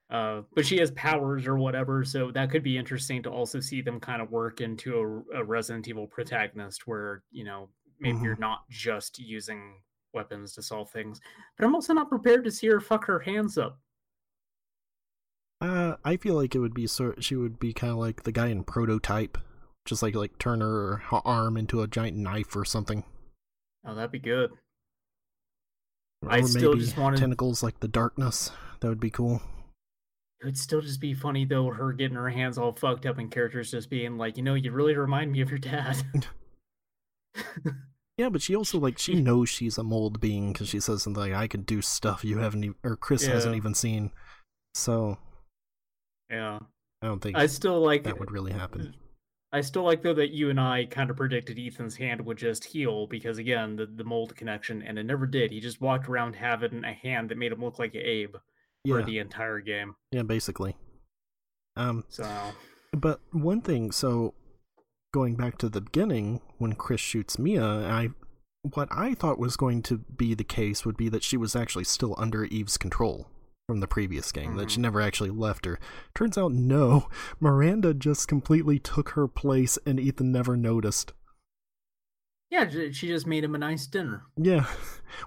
Uh, but she has powers or whatever, so that could be interesting to also see them kind of work into a, a Resident Evil protagonist where, you know, maybe you're not just using weapons to solve things. But I'm also not prepared to see her fuck her hands up. Uh, I feel like it would be sort. She would be kind of like the guy in Prototype, just like like turn her arm into a giant knife or something. Oh, that'd be good. Or I still just wanted- tentacles like the darkness. That would be cool. It would still just be funny though, her getting her hands all fucked up and characters just being like, you know, you really remind me of your dad. [laughs] Yeah, but she also like she [laughs] knows she's a mold being because she says something like, "I can do stuff you haven't or Chris hasn't even seen." So yeah. I don't think I still like that would really happen. I still like though that you and I kind of predicted Ethan's hand would just heal because again the, the mold connection and it never did. He just walked around having a hand that made him look like Abe for Yeah, the entire game. yeah, basically. Um, So But one thing, so going back to the beginning, when Chris shoots Mia, I what I thought was going to be the case would be that she was actually still under Eve's control from the previous game, that she Mhm. never actually left her. Turns out no, [laughs] Miranda just completely took her place and Ethan never noticed. Yeah, she just made him a nice dinner. Yeah. [laughs]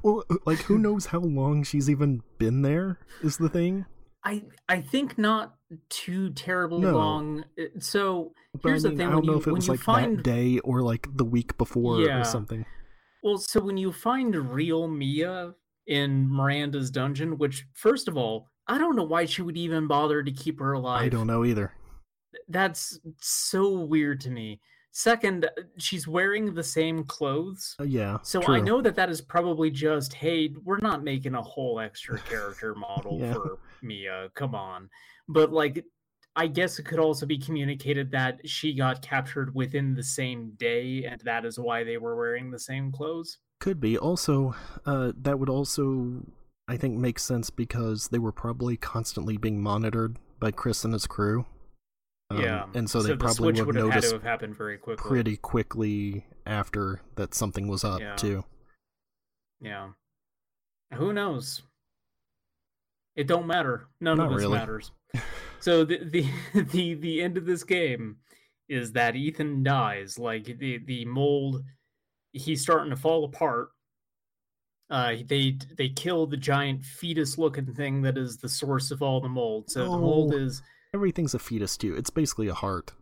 Well, like who knows how long she's even been there is the thing. I I think not too terribly No. long. Uh, So But here's I mean, the thing: I don't when know you if it was like find that day or like the week before Yeah. or something. Well, so when you find real Mia in Miranda's dungeon, which first of all, I don't know why she would even bother to keep her alive. I don't know either. That's so weird to me. Second, uh, she's wearing the same clothes. Uh, yeah. So true. I know that that is probably just, hey, we're not making a whole extra character model [laughs] Yeah. for Mia. Come on. But like, I guess it could also be communicated that she got captured within the same day, and that is why they were wearing the same clothes. Could be. Also, uh, that would also, I think, make sense because they were probably constantly being monitored by Chris and his crew. Um, yeah, and so they the probably would have noticed to have happened very quickly. pretty quickly after that something was up Yeah. too. Yeah. Who knows? It don't matter. None Not of this really. matters. [laughs] So the, the [laughs] the the end of this game is that Ethan dies. Like the the mold, he's starting to fall apart. Uh, they they kill the giant fetus-looking thing that is the source of all the mold. So the mold Oh. is Everything's a fetus too. It's basically a heart.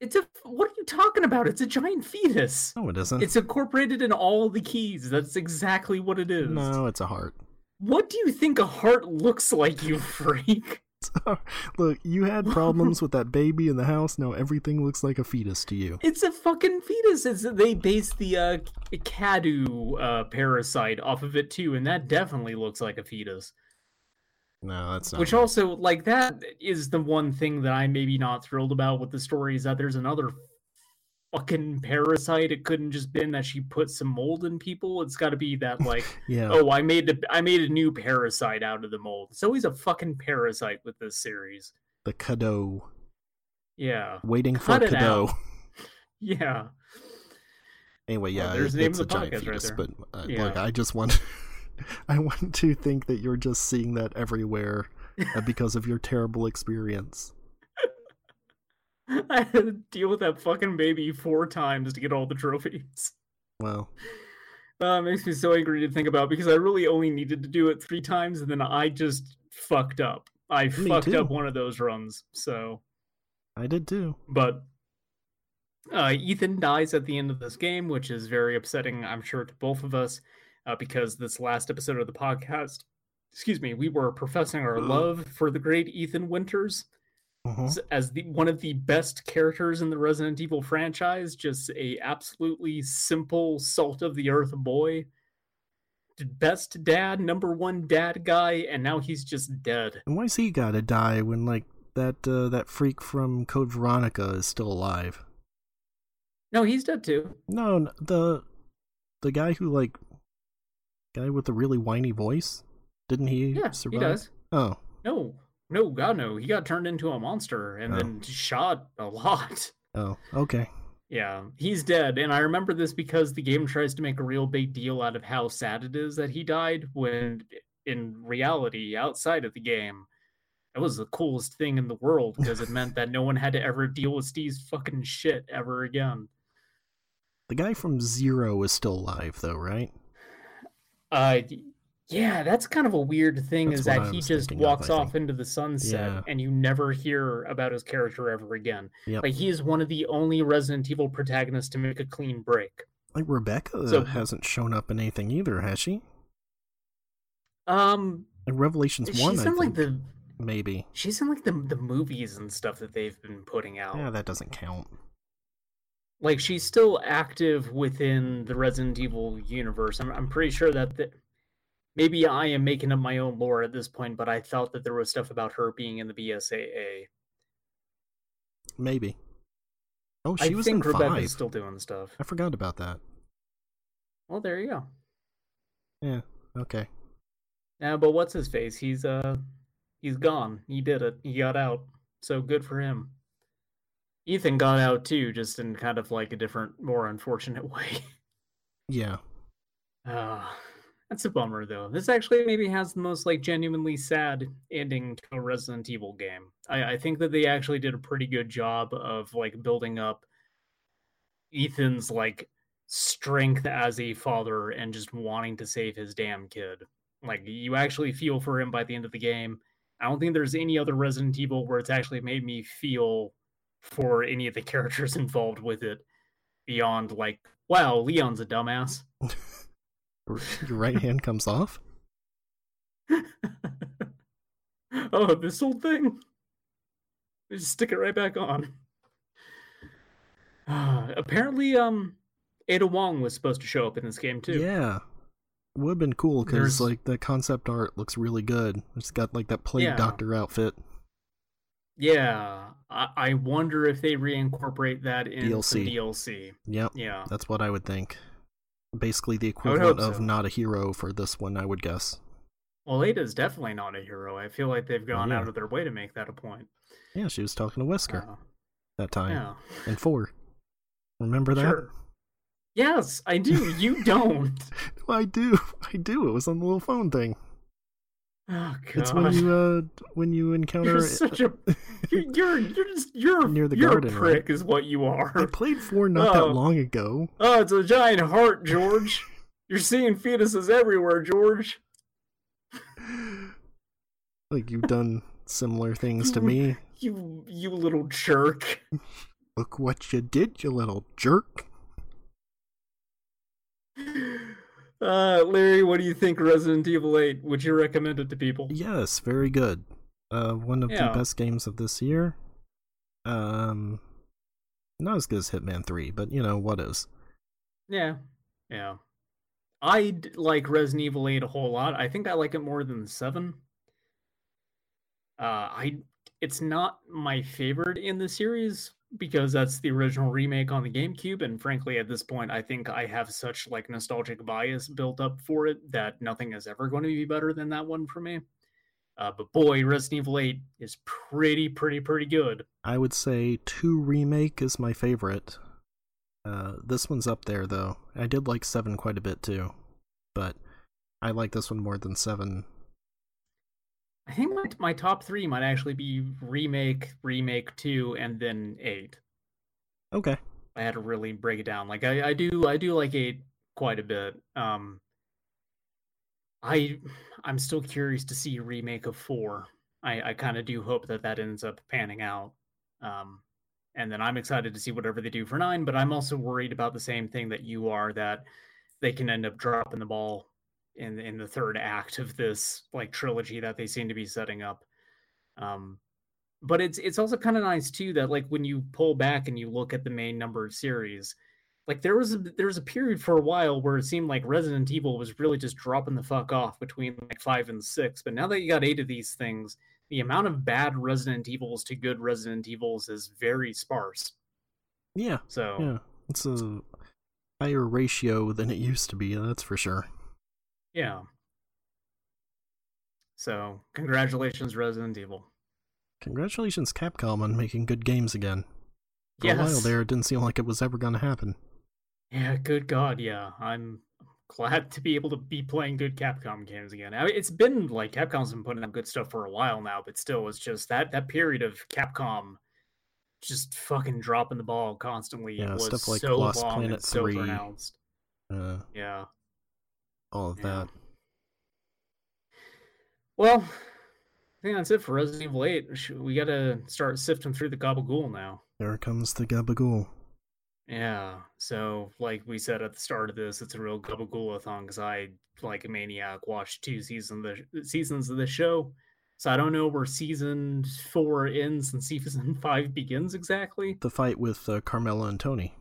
it's a what are you talking about? It's a giant fetus. No, it isn't. It's incorporated in all the keys. That's exactly what it is. no, it's a heart. What do you think a heart looks like, you freak? [laughs] Look, you had problems with that baby in the house. Now everything looks like a fetus to you. It's a fucking fetus. It's, they based the uh, Cadou uh, parasite off of it too, and that definitely looks like a fetus. No, that's not. Which right. also, like, that is the one thing that I'm maybe not thrilled about with the story is that there's another fucking parasite. It couldn't just been that she put some mold in people. It's got to be that [laughs] like, yeah. oh, I made a, I made a new parasite out of the mold. It's always a fucking parasite with this series. The Cadou. Yeah, Waiting Cut for Cadou. [laughs] [laughs] yeah. Anyway, yeah, there's it- the name of a the giant podcast right fetus. there. but uh, Yeah. look, I just want, I want to think that you're just seeing that everywhere uh, because of your terrible experience. [laughs] I had to deal with that fucking baby four times to get all the trophies. Wow. Uh, it makes me so angry to think about because I really only needed to do it three times and then I just fucked up. I Me fucked too. up one of those runs. So, I did too. but uh, Ethan dies at the end of this game, which is very upsetting, I'm sure, to both of us uh, because this last episode of the podcast, excuse me, we were professing our love for the great Ethan Winters. S- as the one of the best characters in the Resident Evil franchise, just a absolutely simple salt of the earth boy. Best dad, number one dad guy, and now he's just dead. And why's he gotta die when like that uh, that freak from Code Veronica is still alive? No, he's dead too. No, the the guy who like guy with the really whiny voice. Didn't he Yeah, survive? he does. Oh, No, no, God no. He got turned into a monster and Oh. then shot a lot. oh, okay. Yeah, he's dead. And I remember this because the game tries to make a real big deal out of how sad it is that he died, when mm-hmm. in reality, outside of the game, it was the coolest thing in the world because it meant that no one had to ever deal with Steve's fucking shit ever again. The guy from Zero is still alive though, right? Uh, yeah, that's kind of a weird thing That's is that he just thinking of, walks off into the sunset Yeah. and you never hear about his character ever again. Yep. Like he is one of the only Resident Evil protagonists to make a clean break. Like Rebecca So- hasn't shown up in anything either, has she? Um, Like Revelations she's one, I in think like the maybe. she's in like the the movies and stuff that they've been putting out. Yeah, that doesn't count. Like she's still active within the Resident Evil universe. I'm I'm pretty sure that the, maybe I am making up my own lore at this point, but I thought that there was stuff about her being in the BSAA. Maybe. Oh, she I was think in Rebecca's five. still doing stuff. I forgot about that. Well, there you go. Yeah. Okay. Yeah, but what's his face? He's uh he's gone. He did it. He got out. So good for him. Ethan got out too, just in kind of like a different, more unfortunate [laughs] way. Yeah. Ah, that's a bummer though. This actually maybe has the most like genuinely sad ending to a Resident Evil game. I, I think that they actually did a pretty good job of like building up Ethan's like strength as a father and just wanting to save his damn kid. Like you actually feel for him by the end of the game. I don't think there's any other Resident Evil where it's actually made me feel for any of the characters [laughs] involved with it beyond like, wow, Leon's a dumbass. [laughs] Your right hand comes off. [laughs] oh, this old thing. Just stick it right back on. Uh, [sighs] apparently, um, Ada Wong was supposed to show up in this game too. Yeah. Would have been cool because like the concept art looks really good. It's got like that plague Yeah. doctor outfit. Yeah, I, I wonder if they reincorporate that in DLC. DLC. Yep, Yeah, that's what I would think. Basically, the I would hope equivalent of so. not a hero for this one, I would guess. well, Ada's definitely not a hero. I feel like they've gone yeah. out of their way to make that a point. Yeah, she was talking to Wesker Uh, that time yeah, in four. Remember that? sure. Yes, I do. You don't. no, [laughs] I do. I do. It was on the little phone thing. Oh It's when you uh when you encounter. You're such a you're you're, you're just you're Near the you're garden, a right? prick is what you are. I played four not that Oh. long ago. Oh, it's a giant heart, George. You're seeing fetuses everywhere, George. Like you've done similar things to me. You you little jerk. Look what you did, you little jerk. Uh, Larry, what do you think Resident Evil 8? Would you recommend it to people? Yes, very good. Uh, one of Yeah. the best games of this year. Um, not as good as Hitman Three, but you know what is. Yeah, yeah. I like Resident Evil 8 a whole lot. I think I like it more than 7. Uh, I it's not my favorite in the series because that's the original remake on the GameCube, and frankly, at this point, I think I have such like nostalgic bias built up for it that nothing is ever going to be better than that one for me. Uh, but boy, Resident Evil 8 is pretty, pretty, pretty good. I would say two remake is my favorite. Uh, this one's up there though. I did like seven quite a bit too, but I like this one more than seven. I think my, my top three might actually be remake, remake two, and then eight. Okay. I had to really break it down. Like I, I do I do like eight quite a bit. Um I I'm still curious to see a remake of four. I, I kind of do hope that that ends up panning out. Um and then I'm excited to see whatever they do for nine, but I'm also worried about the same thing that you are that they can end up dropping the ball in in the third act of this like trilogy that they seem to be setting up. Um but it's it's also kind of nice too that like when you pull back and you look at the main number of series like there was a there was a period for a while where it seemed like resident evil was really just dropping the fuck off between like five and six but now that you got eight of these things the amount of bad resident evils to good resident evils is very sparse Yeah. so Yeah. It's a higher ratio than it used to be. That's for sure. yeah so congratulations resident evil Congratulations, Capcom, on making good games again. For a while there, it didn't seem like it was ever going to happen. Yeah, good God, yeah. I'm glad to be able to be playing good Capcom games again. I mean, it's been like Capcom's been putting out good stuff for a while now, but still, it's just that that period of Capcom just fucking dropping the ball constantly Yeah, was stuff like so Lost long Planet and so 3. pronounced. Uh, Yeah, all of yeah. that. Well, I think that's it for Resident Evil 8. We gotta start sifting through the gabagool now. There comes the Gabagool. Yeah. So, like we said at the start of this, it's a real gabagoolathon because I, like a maniac, watched two season the seasons of the show. So I don't know where season four ends and [laughs] season five begins exactly. The fight with uh, Carmela and Tony.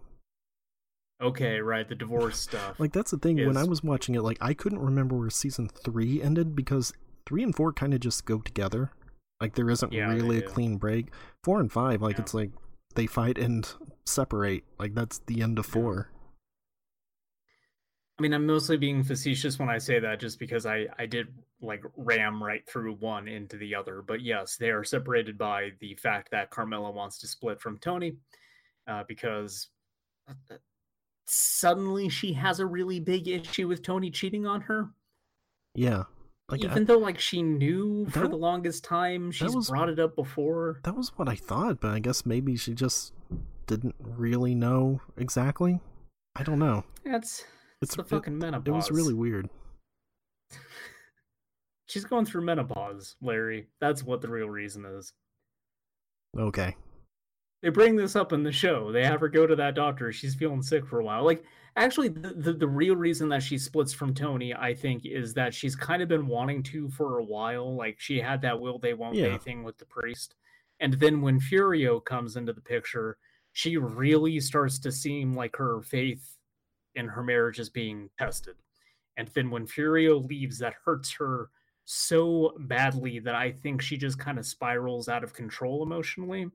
Okay, right, the divorce [laughs] stuff. Like that's the thing. When I was watching it, like I couldn't remember where season three ended because three and four kind of just go together. Like there isn't Yeah, really a do. clean break. Four and five, like Yeah. it's like they fight and separate. Like that's the end of four. I mean, I'm mostly being facetious when I say that, just because I I did like ram right through one into the other. But yes, they are separated by the fact that Carmela wants to split from Tony, uh, because uh, suddenly she has a really big issue with Tony cheating on her. Yeah. Like I- Even though like she knew for That- the longest time, she's was- brought it up before. that was what I thought, but I guess maybe she just didn't really know exactly. I don't know. That's it's the it- fucking menopause. It was really weird. [laughs] She's going through menopause, Larry. That's what the real reason is. Okay. they bring this up in the show. They have her go to that doctor. She's feeling sick for a while. Like, actually, the, the, the real reason that she splits from Tony, I think, is that she's kind of been wanting to for a while. Like, she had that will they, won't Yeah. they thing with the priest. And then when Furio comes into the picture, she really starts to seem like her faith in her marriage is being tested. And then when Furio leaves, that hurts her so badly that I think she just kind of spirals out of control emotionally.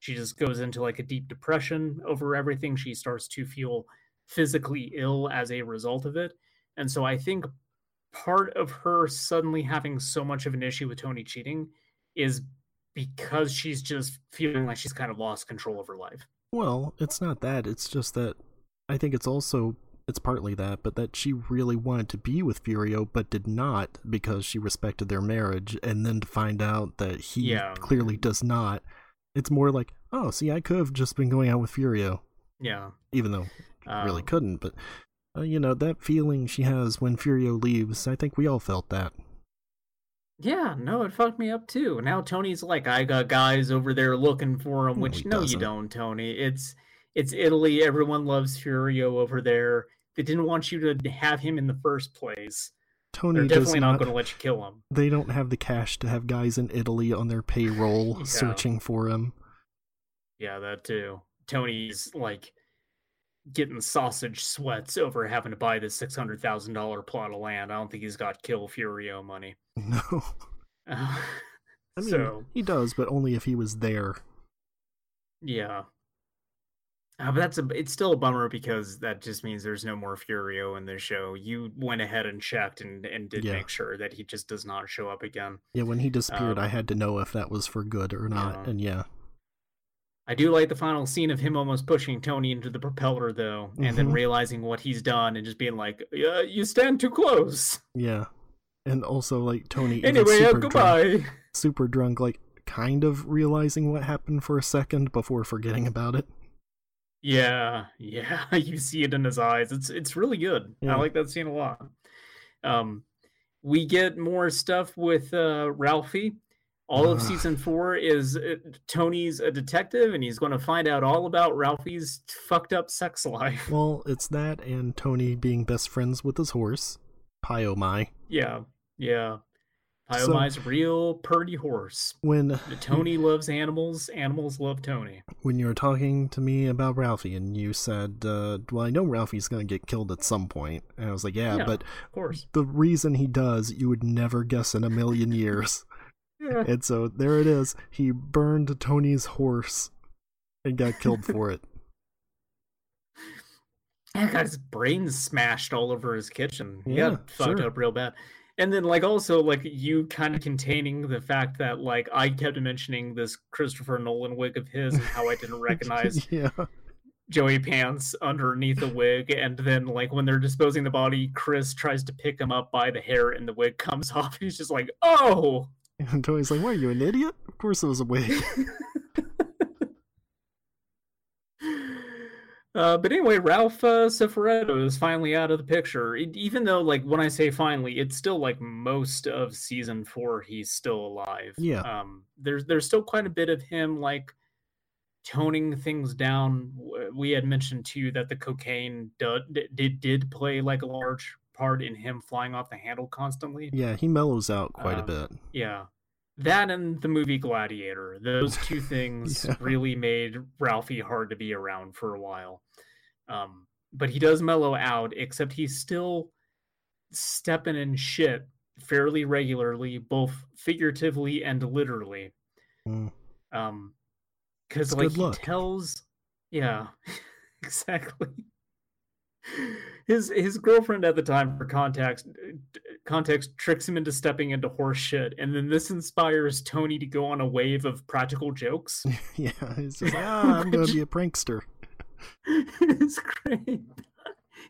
She just goes into like a deep depression over everything. She starts to feel physically ill as a result of it. And so I think part of her suddenly having so much of an issue with Tony cheating is because she's just feeling like she's kind of lost control of her life. Well, it's not that. It's just that I think it's also it's partly that, but that she really wanted to be with Furio but did not because she respected their marriage and then to find out that he Yeah. clearly does not. It's more like, oh, see, I could have just been going out with Furio, Yeah. even though Um, really couldn't, but uh, you know, that feeling she has when Furio leaves, I think we all felt that. Yeah, no, it fucked me up too. Now Tony's like, I got guys over there looking for him, which he no, you don't, Tony. It's it's Italy. Everyone loves Furio over there. They didn't want you to have him in the first place. Tony They're definitely not not, going to let you kill him. they don't have the cash to have guys in Italy on their payroll [laughs] Yeah. searching for him. Yeah, that too. Tony's like getting sausage sweats over having to buy this six hundred thousand dollar plot of land. I don't think he's got kill Furio money. [laughs] No. Uh, [laughs] I mean, so he does, but only if he was there. yeah. Uh, but that's a it's still a bummer because that just means there's no more Furio in the show. You went ahead and checked and, and did Yeah. make sure that he just does not show up again. Yeah, when he disappeared, I Um, had to know if that was for good or not, yeah. and yeah. I do like the final scene of him almost pushing Tony into the propeller though, and then Mhm. realizing what he's done and just being like, "Yeah, you stand too close." Yeah. And also, like, Tony, Anyway, super, drunk, goodbye. super drunk, like, kind of realizing what happened for a second before forgetting about it. Yeah, yeah, [laughs] you see it in his eyes. It's it's really good. Yeah. I like that scene a lot. Um, we get more stuff with uh, Ralphie. All of season four is uh, Tony's a detective, and he's going to find out all about Ralphie's fucked up sex [laughs] life. Well, it's that and Tony being best friends with his horse, Pie-O-My. yeah, yeah. So- Pie-O-My's real purdy horse. When Tony loves animals. Animals love Tony. when you were talking to me about Ralphie and you said, uh, well, I know Ralphie's going to get killed at some point. And I was like, yeah, Yeah. but Of course. the reason he does, you would never guess in a million years. Yeah. and so there it is. He burned Tony's horse and got killed for it. [laughs] Yeah, got his brains smashed all over his kitchen. He Yeah, got fucked sure. up real bad. And then, like, also, like, you kind of containing the fact that, like, I kept mentioning this Christopher Nolan wig of his and how I didn't [laughs] recognize yeah. Joey Pants underneath the wig. And then, like, when they're disposing the body, Chris tries to pick him up by the hair and the wig comes [laughs] off. He's just like, oh! And Tony's like, what, are you an idiot? Of course it was a wig. [laughs] Uh, but anyway, Ralph uh, Cifaretto is finally out of the picture. E- even though, like, when I say finally, it's still like most of season four, he's still alive. Yeah. Um, there's there's still quite a bit of him like toning things down. We had mentioned too that the cocaine did did, did play like a large part in him flying off the handle constantly. Yeah, he mellows out quite a Um, bit. Yeah. That and the movie Gladiator. Those two [laughs] things Yeah. really made Ralphie hard to be around for a while. Um, but he does mellow out, except he's still stepping in shit fairly regularly, both figuratively and literally. Mm. Um, because like he tells, yeah, [laughs] exactly. His his girlfriend at the time, for context, context tricks him into stepping into horse shit, and then this inspires Tony to go on a wave of practical jokes. [laughs] Yeah, he's just like, ah, I'm going [laughs] to be a prankster. it's great.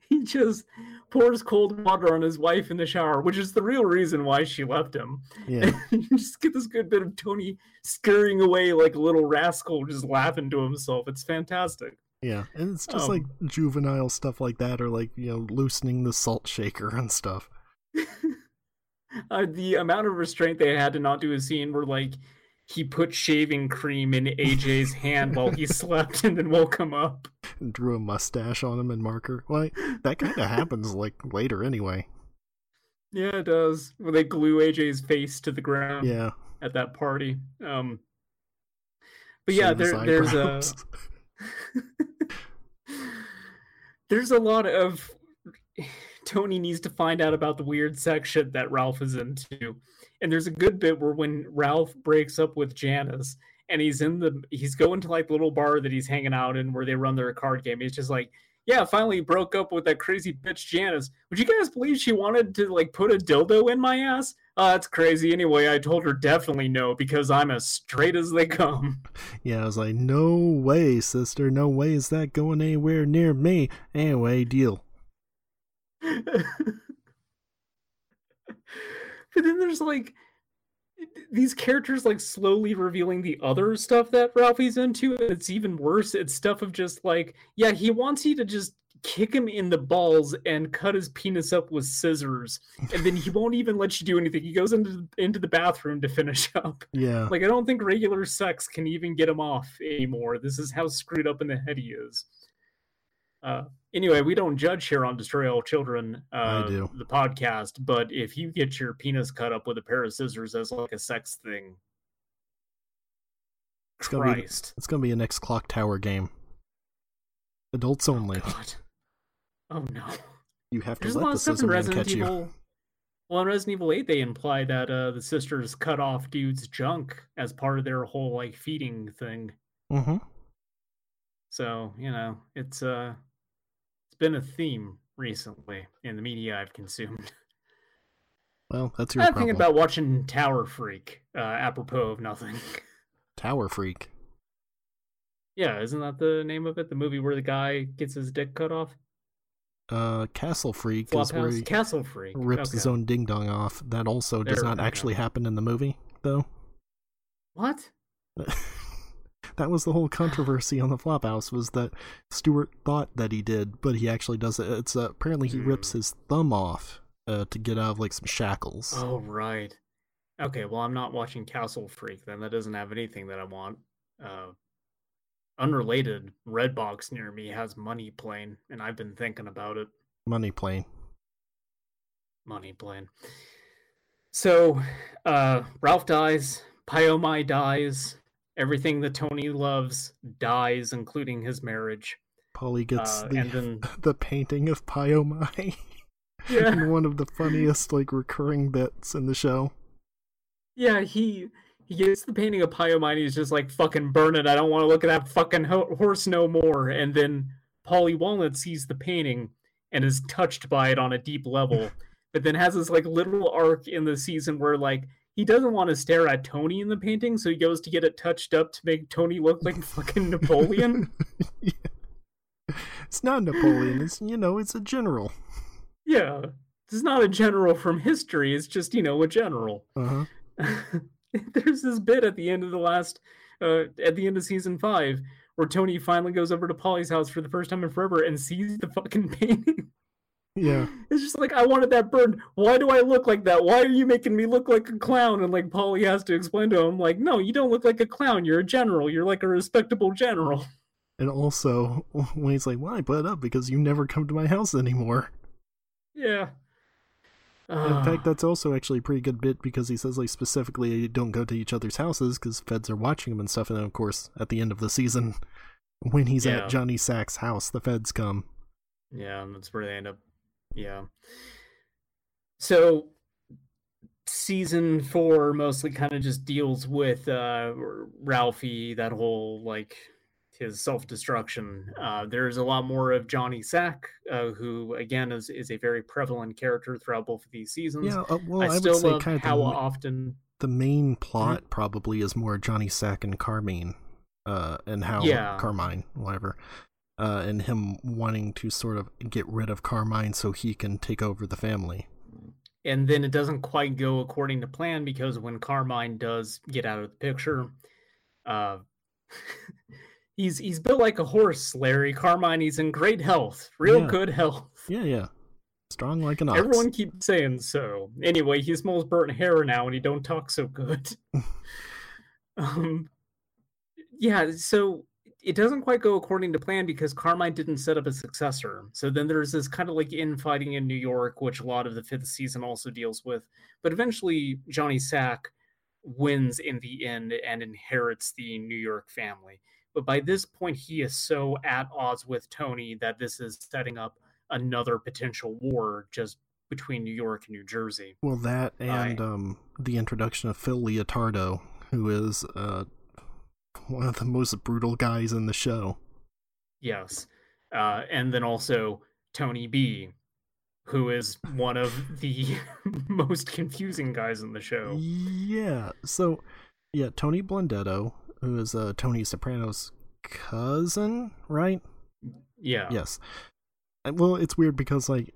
He just pours cold water on his wife in the shower, which is the real reason why she left him. Yeah, And [laughs] you just get this good bit of Tony scurrying away like a little rascal, just laughing to himself. It's fantastic. Yeah. And it's just Um, like juvenile stuff like that, or like, you know, loosening the salt shaker and stuff. [laughs] Uh, the amount of restraint they had to not do a scene where like he put shaving cream in AJ's [laughs] hand while he slept and then woke him up. And drew a mustache on him and marker. Well, that kind of happens like later anyway. Yeah, it does. Where they glue AJ's face to the ground Yeah. at that party. Um, but yeah, there, there's a. [laughs] there's a lot of [sighs] Tony needs to find out about the weird sex shit that Ralph is into. And there's a good bit where when Ralph breaks up with Janice and he's in the he's going to like the little bar that he's hanging out in where they run their card game. He's just like, Yeah, finally broke up with that crazy bitch Janice. Would you guys believe she wanted to like put a dildo in my ass? Oh, that's crazy. Anyway, I told her definitely no because I'm as straight as they come. [laughs] Yeah, I was like, no way, sister. No way is that going anywhere near me. Anyway, deal. [laughs] but then there's like these characters like slowly revealing the other stuff that Ralphie's into, and it's even worse. It's stuff of just like, yeah, he wants you to just kick him in the balls and cut his penis up with scissors, and then he won't even let you do anything. He goes into into the bathroom to finish [laughs] up. Yeah. Like I don't think regular sex can even get him off anymore. This is how screwed up in the head he is. Uh, anyway, we don't judge here on Destroy All Children, uh, the podcast. But if you get your penis cut up with a pair of scissors as like a sex thing, It's gonna be- Christ, It's gonna be a next Clock Tower game. Adults only. God, oh no. You have to There's let the of stuff in Resident catch you. Well, in Resident Evil 8, they imply that uh, the sisters cut off dude's junk as part of their whole like feeding thing. Mm-hmm. So you know, it's uh, it's been a theme recently in the media I've consumed. [laughs] Well, that's your I'm thinking about watching Tower Freak, uh, apropos of nothing. [laughs] Tower Freak. yeah, isn't that the name of it? The movie where the guy gets his dick cut off? Uh, Castle Freak is where he Castle Freak. rips his own ding dong off. That also does There- not okay. actually happen in the movie, though. What? [laughs] that was the whole controversy on the Flophouse was that Stuart thought that he did, but he actually does it. It's uh, apparently he rips Hmm. his thumb off uh, to get out of like some shackles. Oh, right. Okay, well, I'm not watching Castle Freak then. That doesn't have anything that I want. Uh, unrelated, Redbox near me has Money Plane, and I've been thinking about it. Money plane. Money Plane. So, uh, Ralph dies, Pie-O-My dies, everything that Tony loves dies, including his marriage. Paulie gets Uh, the and then, [laughs] the painting of Pie-O-My. [laughs] yeah, one of the funniest like recurring bits in the show. yeah, he he gets the painting of Pie-O-My and he's just like, fucking burn it. I don't want to look at that fucking ho- horse no more. And then Paulie Walnut sees the painting and is touched by it on a deep level, [laughs] but then has this like little arc in the season where like he doesn't want to stare at Tony in the painting, so he goes to get it touched up to make Tony look like [laughs] fucking Napoleon. Yeah. It's not Napoleon. It's you know, it's a general. yeah. It's not a general from history, it's just, you know, a general. Uh huh. [laughs] [laughs] There's this bit at the end of the last, uh, at the end of season five, where Tony finally goes over to Paulie's house for the first time in forever and sees the fucking [laughs] painting. Yeah. It's just like I wanted that bird. Why do I look like that? Why are you making me look like a clown? And like Paulie has to explain to him, like, no, you don't look like a clown. You're a general. You're like a respectable general. [laughs] And also when he's like, "Well, I put it up because you never come to my house anymore." Yeah. In Ah, fact, that's also actually a pretty good bit because he says like specifically don't go to each other's houses because feds are watching him and stuff. And then of course at the end of the season, [laughs] when he's Yeah. at Johnny Sack's house, the feds come. Yeah, and that's where they end up. Yeah. So season four mostly kind of just deals with uh Ralphie, that whole like his self-destruction. Uh there's a lot more of Johnny Sack, uh, who again is is a very prevalent character throughout both of these seasons. Yeah. Uh, well, I, I, still would say love kind of how the, often the main plot probably is more Johnny Sack and Carmine, uh, and how Yeah. Carmine, whatever, uh, and him wanting to sort of get rid of Carmine so he can take over the family. and then it doesn't quite go according to plan because when Carmine does get out of the picture, uh, [laughs] he's he's built like a horse, Larry. Carmine, he's in great health, real Yeah. good health. Yeah, yeah, strong like an ox. Everyone keeps saying so. Anyway, he smells burnt hair now, and he don't talk so good. [laughs] um, yeah. So it doesn't quite go according to plan because Carmine didn't set up a successor. So then there's this kind of like infighting in New York, which a lot of the fifth season also deals with. But eventually, Johnny Sack wins in the end and inherits the New York family. But by this point, he is so at odds with Tony that this is setting up another potential war just between New York and New Jersey. Well, that and I... um, the introduction of Phil Leotardo, who is uh, one of the most brutal guys in the show. Yes, uh, and then also Tony B, who is one of the [laughs] most confusing guys in the show. Yeah. So, yeah, Tony Blundetto, who is uh, Tony Soprano's cousin, right? Yeah. Yes. Well, it's weird because like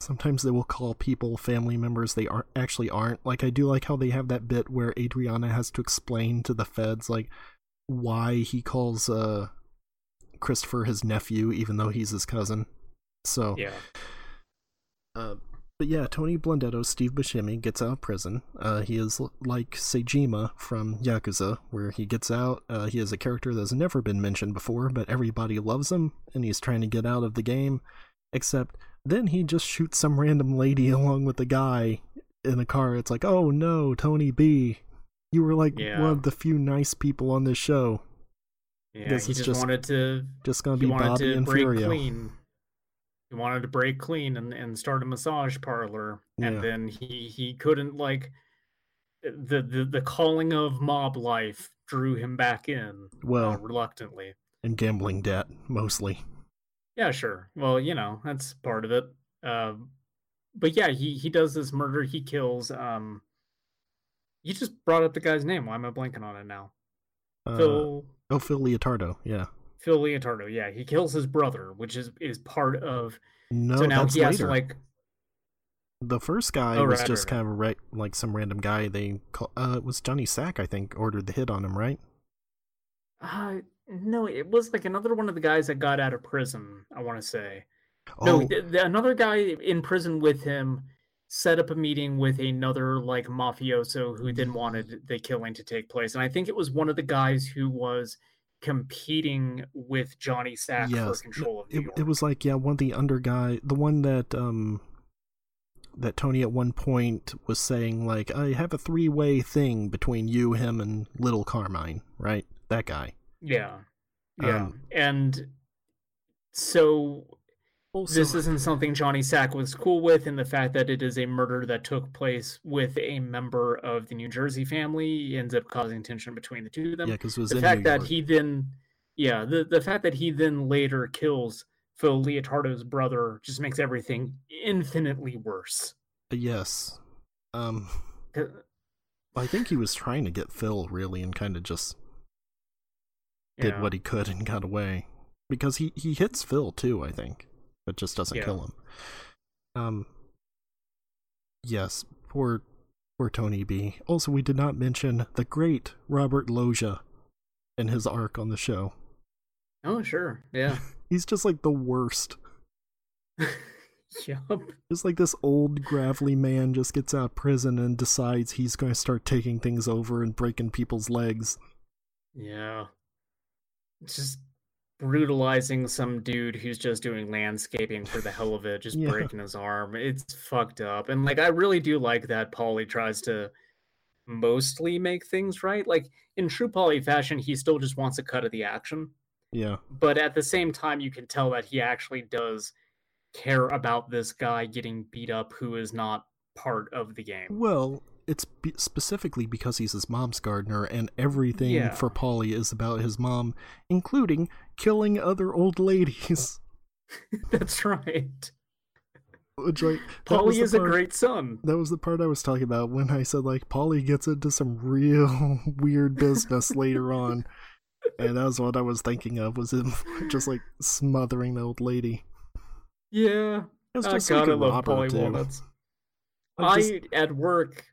sometimes they will call people family members they aren't actually aren't. Like I do like how they have that bit where Adriana has to explain to the feds like why he calls uh Christopher his nephew even though he's his cousin. So Yeah. Uh, but yeah, Tony Blundetto, Steve Buscemi, gets out of prison. Uh, he is like Saejima from Yakuza, where he gets out. Uh, he is a character that's never been mentioned before, but everybody loves him, and he's trying to get out of the game. Except then he just shoots some random lady [laughs] along with the guy in a car. It's like, oh no, Tony B, you were like yeah. one of the few nice people on this show. Yeah, this he is just, just wanted to. Just gonna be Bobby and Furio. Clean he wanted to break clean and, and start a massage parlor. And then he he couldn't like the, the the calling of mob life drew him back in well uh, reluctantly. and gambling debt mostly. Yeah sure. Well you know that's part of it. Uh, but yeah he he does this murder. He kills um you just brought up the guy's name. Why am i blanking on it now? Uh, phil oh phil leotardo. Yeah Phil Leotardo, yeah, he kills his brother, which is is part of. No, so now that's he later. has to like. The first guy oh, was right, just right, kind of a re- like some random guy. They call, uh, it was Johnny Sack, I think, ordered the hit on him, right? Uh no, it was like another one of the guys that got out of prison. I want to say. Oh. No, the, the, another guy in prison with him set up a meeting with another like mafioso who then wanted the killing to take place, and I think it was one of the guys who was competing with Johnny Sack yes. for control of New it, York. It was like yeah, one of the under guy, the one that um that Tony at one point was saying like I have a three way thing between you, him, and Little Carmine, right? That guy. Yeah, yeah, um, and so also, this isn't something Johnny Sack was cool with, in the fact that it is a murder that took place with a member of the New Jersey family ends up causing tension between the two of them. Yeah, because was the fact that he then, yeah, the the fact that he then later kills Phil Leotardo's brother just makes everything infinitely worse. Yes, um, I think he was trying to get Phil really, and kind of just did yeah. what he could and got away because he he hits Phil too. I think but just doesn't yeah. kill him. Um. Yes, poor, poor Tony B. Also, we did not mention the great Robert Loggia and his arc on the show. Oh, sure, yeah. [laughs] He's just like the worst. [laughs] yup. Just like this old gravelly man just gets out of prison and decides he's going to start taking things over and breaking people's legs. Yeah. Just brutalizing some dude who's just doing landscaping for the hell of it, just yeah. breaking his arm. It's fucked up. And like I really do like that Paulie tries to mostly make things right. Like in true Paulie fashion, he still just wants a cut of the action. Yeah. But at the same time you can tell that he actually does care about this guy getting beat up who is not part of the game. Well, it's be- specifically because he's his mom's gardener, and everything yeah. for Paulie is about his mom, including killing other old ladies. [laughs] That's right. Which, like, Paulie is part, a great son. That was the part I was talking about when I said like Paulie gets into some real [laughs] weird business later on, and that was what I was thinking of was him [laughs] just like smothering the old lady. Yeah, it was just I like love Paulie Walnuts. I, just... I at work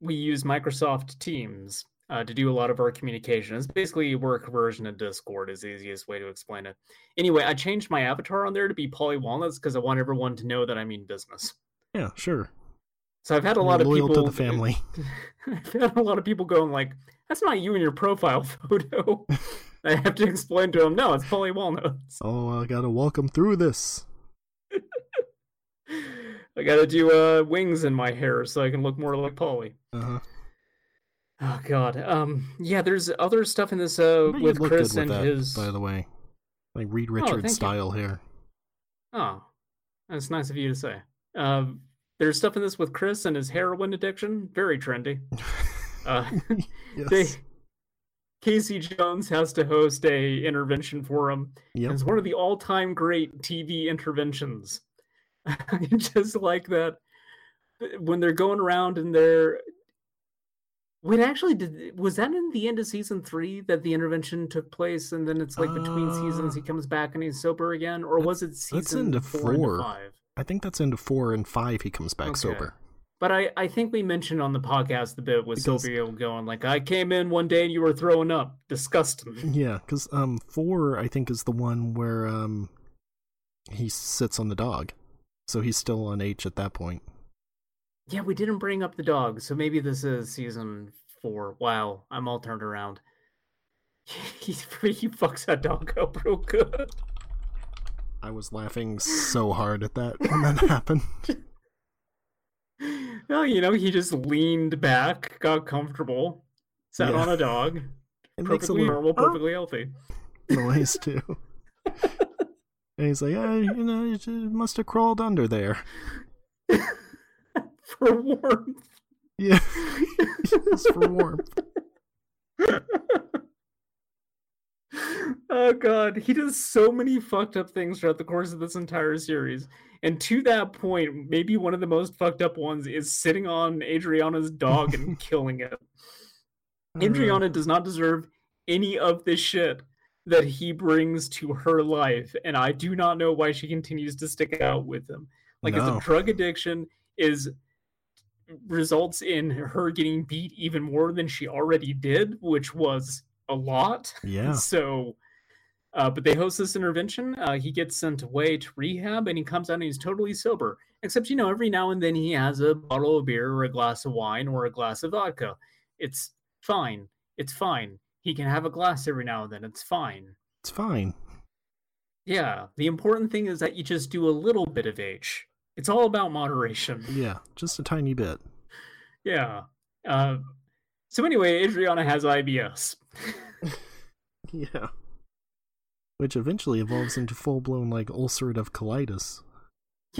we use Microsoft Teams uh, to do a lot of our communication. It's basically a work version of Discord is the easiest way to explain it. Anyway, I changed my avatar on there to be Paulie Walnuts because I want everyone to know that I mean business. Yeah, sure. So I've had a lot of people to the family. [laughs] I've had a lot of people going like, "That's not you in your profile [laughs] photo." [laughs] I have to explain to them, "No, it's Paulie Walnuts." Oh, I gotta walk them through this. I gotta do uh, wings in my hair so I can look more like Paulie. Uh-huh. Oh god. Um yeah, there's other stuff in this uh with Chris and that, his by the way. Like Reed oh, Richards oh, style you. hair. Oh. That's nice of you to say. Um, there's stuff in this with Chris and his heroin addiction. Very trendy. [laughs] Uh, yes. they Casey Jones has to host a intervention for him. Yep. It's one of the all-time great TV interventions. I [laughs] just like that when they're going around and they're when actually, did was that in the end of season three that the intervention took place, and then it's like between seasons he Uh, comes back and he's sober again, or was it season into four, into four. five? I think that's into four and five. He comes back Okay. sober. But I, I think we mentioned on the podcast the bit with Because- Silvio going like, "I came in one day and you were throwing up, disgusting." [laughs] Yeah, because um, four I think is the one where um, he sits on the dog, so he's still on H at that point. Yeah, we didn't bring up the dog, so maybe this is season four. Wow, I'm all turned around. [laughs] He he fucks that dog up real good. I was laughing so hard at that when that [laughs] happened. [laughs] Well, you know, he just leaned back, got comfortable, sat Yeah. on a dog, It makes a perfectly little normal, perfectly healthy. noise too. And he's like, "Ah, you know, you must have crawled under there. [laughs] For warmth. Yeah, [laughs] just for warmth. [laughs] oh god, he does so many fucked up things throughout the course of this entire series. And to that point, maybe one of the most fucked up ones is sitting on Adriana's dog and killing it. Adriana does not deserve any of this shit that he brings to her life, and I do not know why she continues to stick out with him. Like, No. a drug addiction is results in her getting beat even more than she already did, which was a lot. yeah, [laughs] So, uh, but they host this intervention. Uh, he gets sent away to rehab, and he comes out and he's totally sober. Except, you know, every now and then he has a bottle of beer or a glass of wine or a glass of vodka. It's fine. It's fine. He can have a glass every now and then. It's fine. it's fine. Yeah. The important thing is that you just do a little bit of H. It's all about moderation. [laughs] Yeah, just a tiny bit. Yeah. Uh, so anyway, Adriana has IBS. [laughs] Yeah. Which eventually evolves into full blown like ulcerative colitis.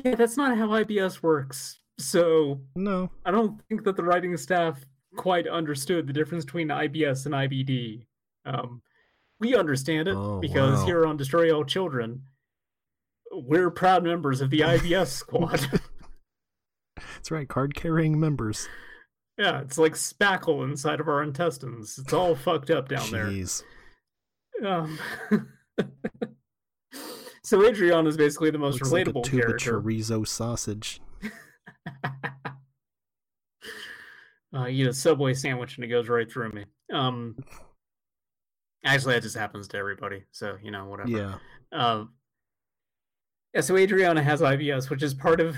yeah, that's not how IBS works. So No, I don't think that the writing staff quite understood the difference between IBS and IBD. Um, we understand it Oh, because wow. here on Destroy All Children, we're proud members of the [laughs] IBS squad. that's right. Card carrying members. yeah, it's like spackle inside of our intestines. It's all fucked up down Jeez. there. Um, [laughs] so Adrian is basically the most Looks like a relatable tube character. of chorizo sausage. [laughs] uh, you eat a Subway sandwich and it goes right through me. Um, actually, that just happens to everybody. So you know, whatever. Yeah. Um, yeah. So Adriana has IBS, which is part of.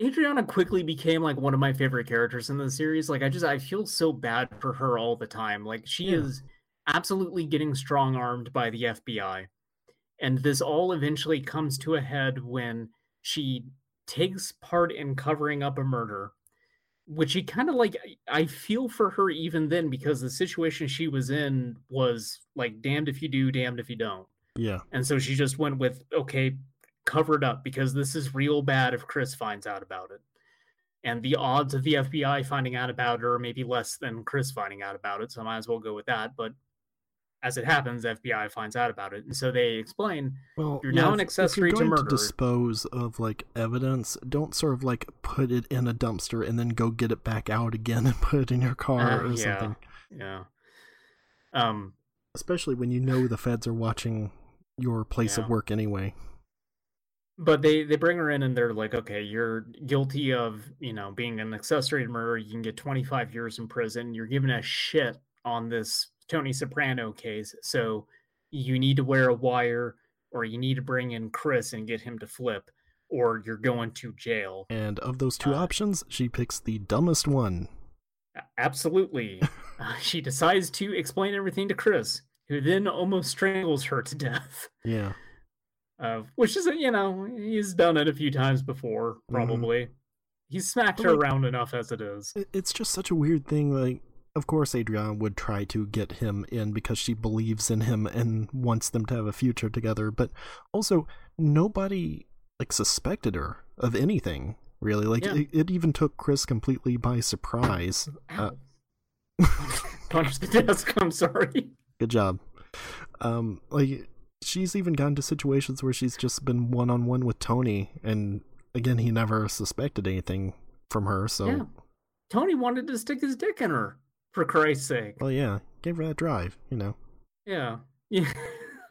Adriana quickly became like one of my favorite characters in the series. Like I just I feel so bad for her all the time. Like she Yeah. is absolutely getting strong armed by the FBI. And this all eventually comes to a head when she takes part in covering up a murder, which she kind of like. I feel for her even then because the situation she was in was like damned if you do, damned if you don't. Yeah. And so she just went with, okay, cover it up because this is real bad if Chris finds out about it. And the odds of the FBI finding out about it are maybe less than Chris finding out about it. So I might as well go with that. But as it happens, FBI finds out about it. And so they explain Well, You're yeah, now an accessory to murder. dispose of like evidence, don't sort of like put it in a dumpster and then go get it back out again [laughs] and put it in your car Uh, or yeah. something. Yeah. Um, Especially when you know the feds are watching your place Yeah. of work anyway. but they they bring her in and they're like, okay, you're guilty of you know being an accessory to murder. You can get 25 years in prison. You're given a shit on this Tony Soprano case, so you need to wear a wire, or you need to bring in Chris and get him to flip, or you're going to jail. And of those two Uh, options, she picks the dumbest one. Absolutely. [laughs] Uh, she decides to explain everything to Chris, who then almost strangles her to death. Yeah. Uh, which is, you know, he's done it a few times before, probably. He's smacked But, her like- around enough as it is. It's just such a weird thing. Like, of course, Adriana would try to get him in because she believes in him and wants them to have a future together. But also, nobody like suspected her of anything really. Like Yeah. it, it even took Chris completely by surprise. Uh, [laughs] the desk. I'm sorry. good job. Um, like she's even gotten to situations where she's just been one on one with Tony, and again, he never suspected anything from her. So, Yeah. Tony wanted to stick his dick in her, for Christ's sake. well, yeah, gave her that drive, you know. Yeah. [laughs] Yeah.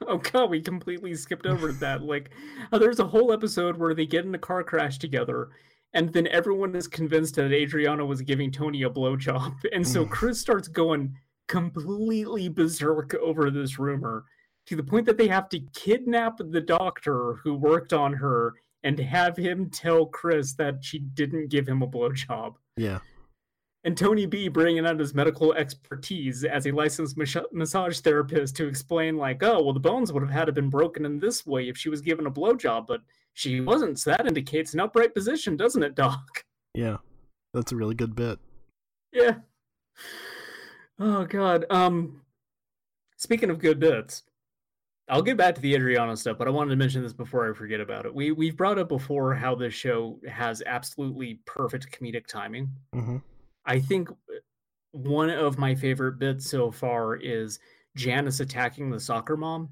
Oh god, we completely skipped over that. [laughs] Like, uh, there's a whole episode where they get in a car crash together, and then everyone is convinced that Adriana was giving Tony a blowjob, [laughs] and so Mm. Chris starts going completely berserk over this rumor to the point that they have to kidnap the doctor who worked on her and have him tell Chris that she didn't give him a blowjob Yeah, and Tony B bringing out his medical expertise as a licensed mas- massage therapist to explain, like, oh, well, the bones would have had to been broken in this way if she was given a blowjob, but she wasn't. So that indicates an upright position, doesn't it, Doc? yeah, that's a really good bit. Yeah. Oh God. Um. Speaking of good bits, I'll get back to the Adriana stuff, but I wanted to mention this before I forget about it. We we've brought up before how this show has absolutely perfect comedic timing. hmm I think uh, one of my favorite bits so far is Janice attacking the soccer mom.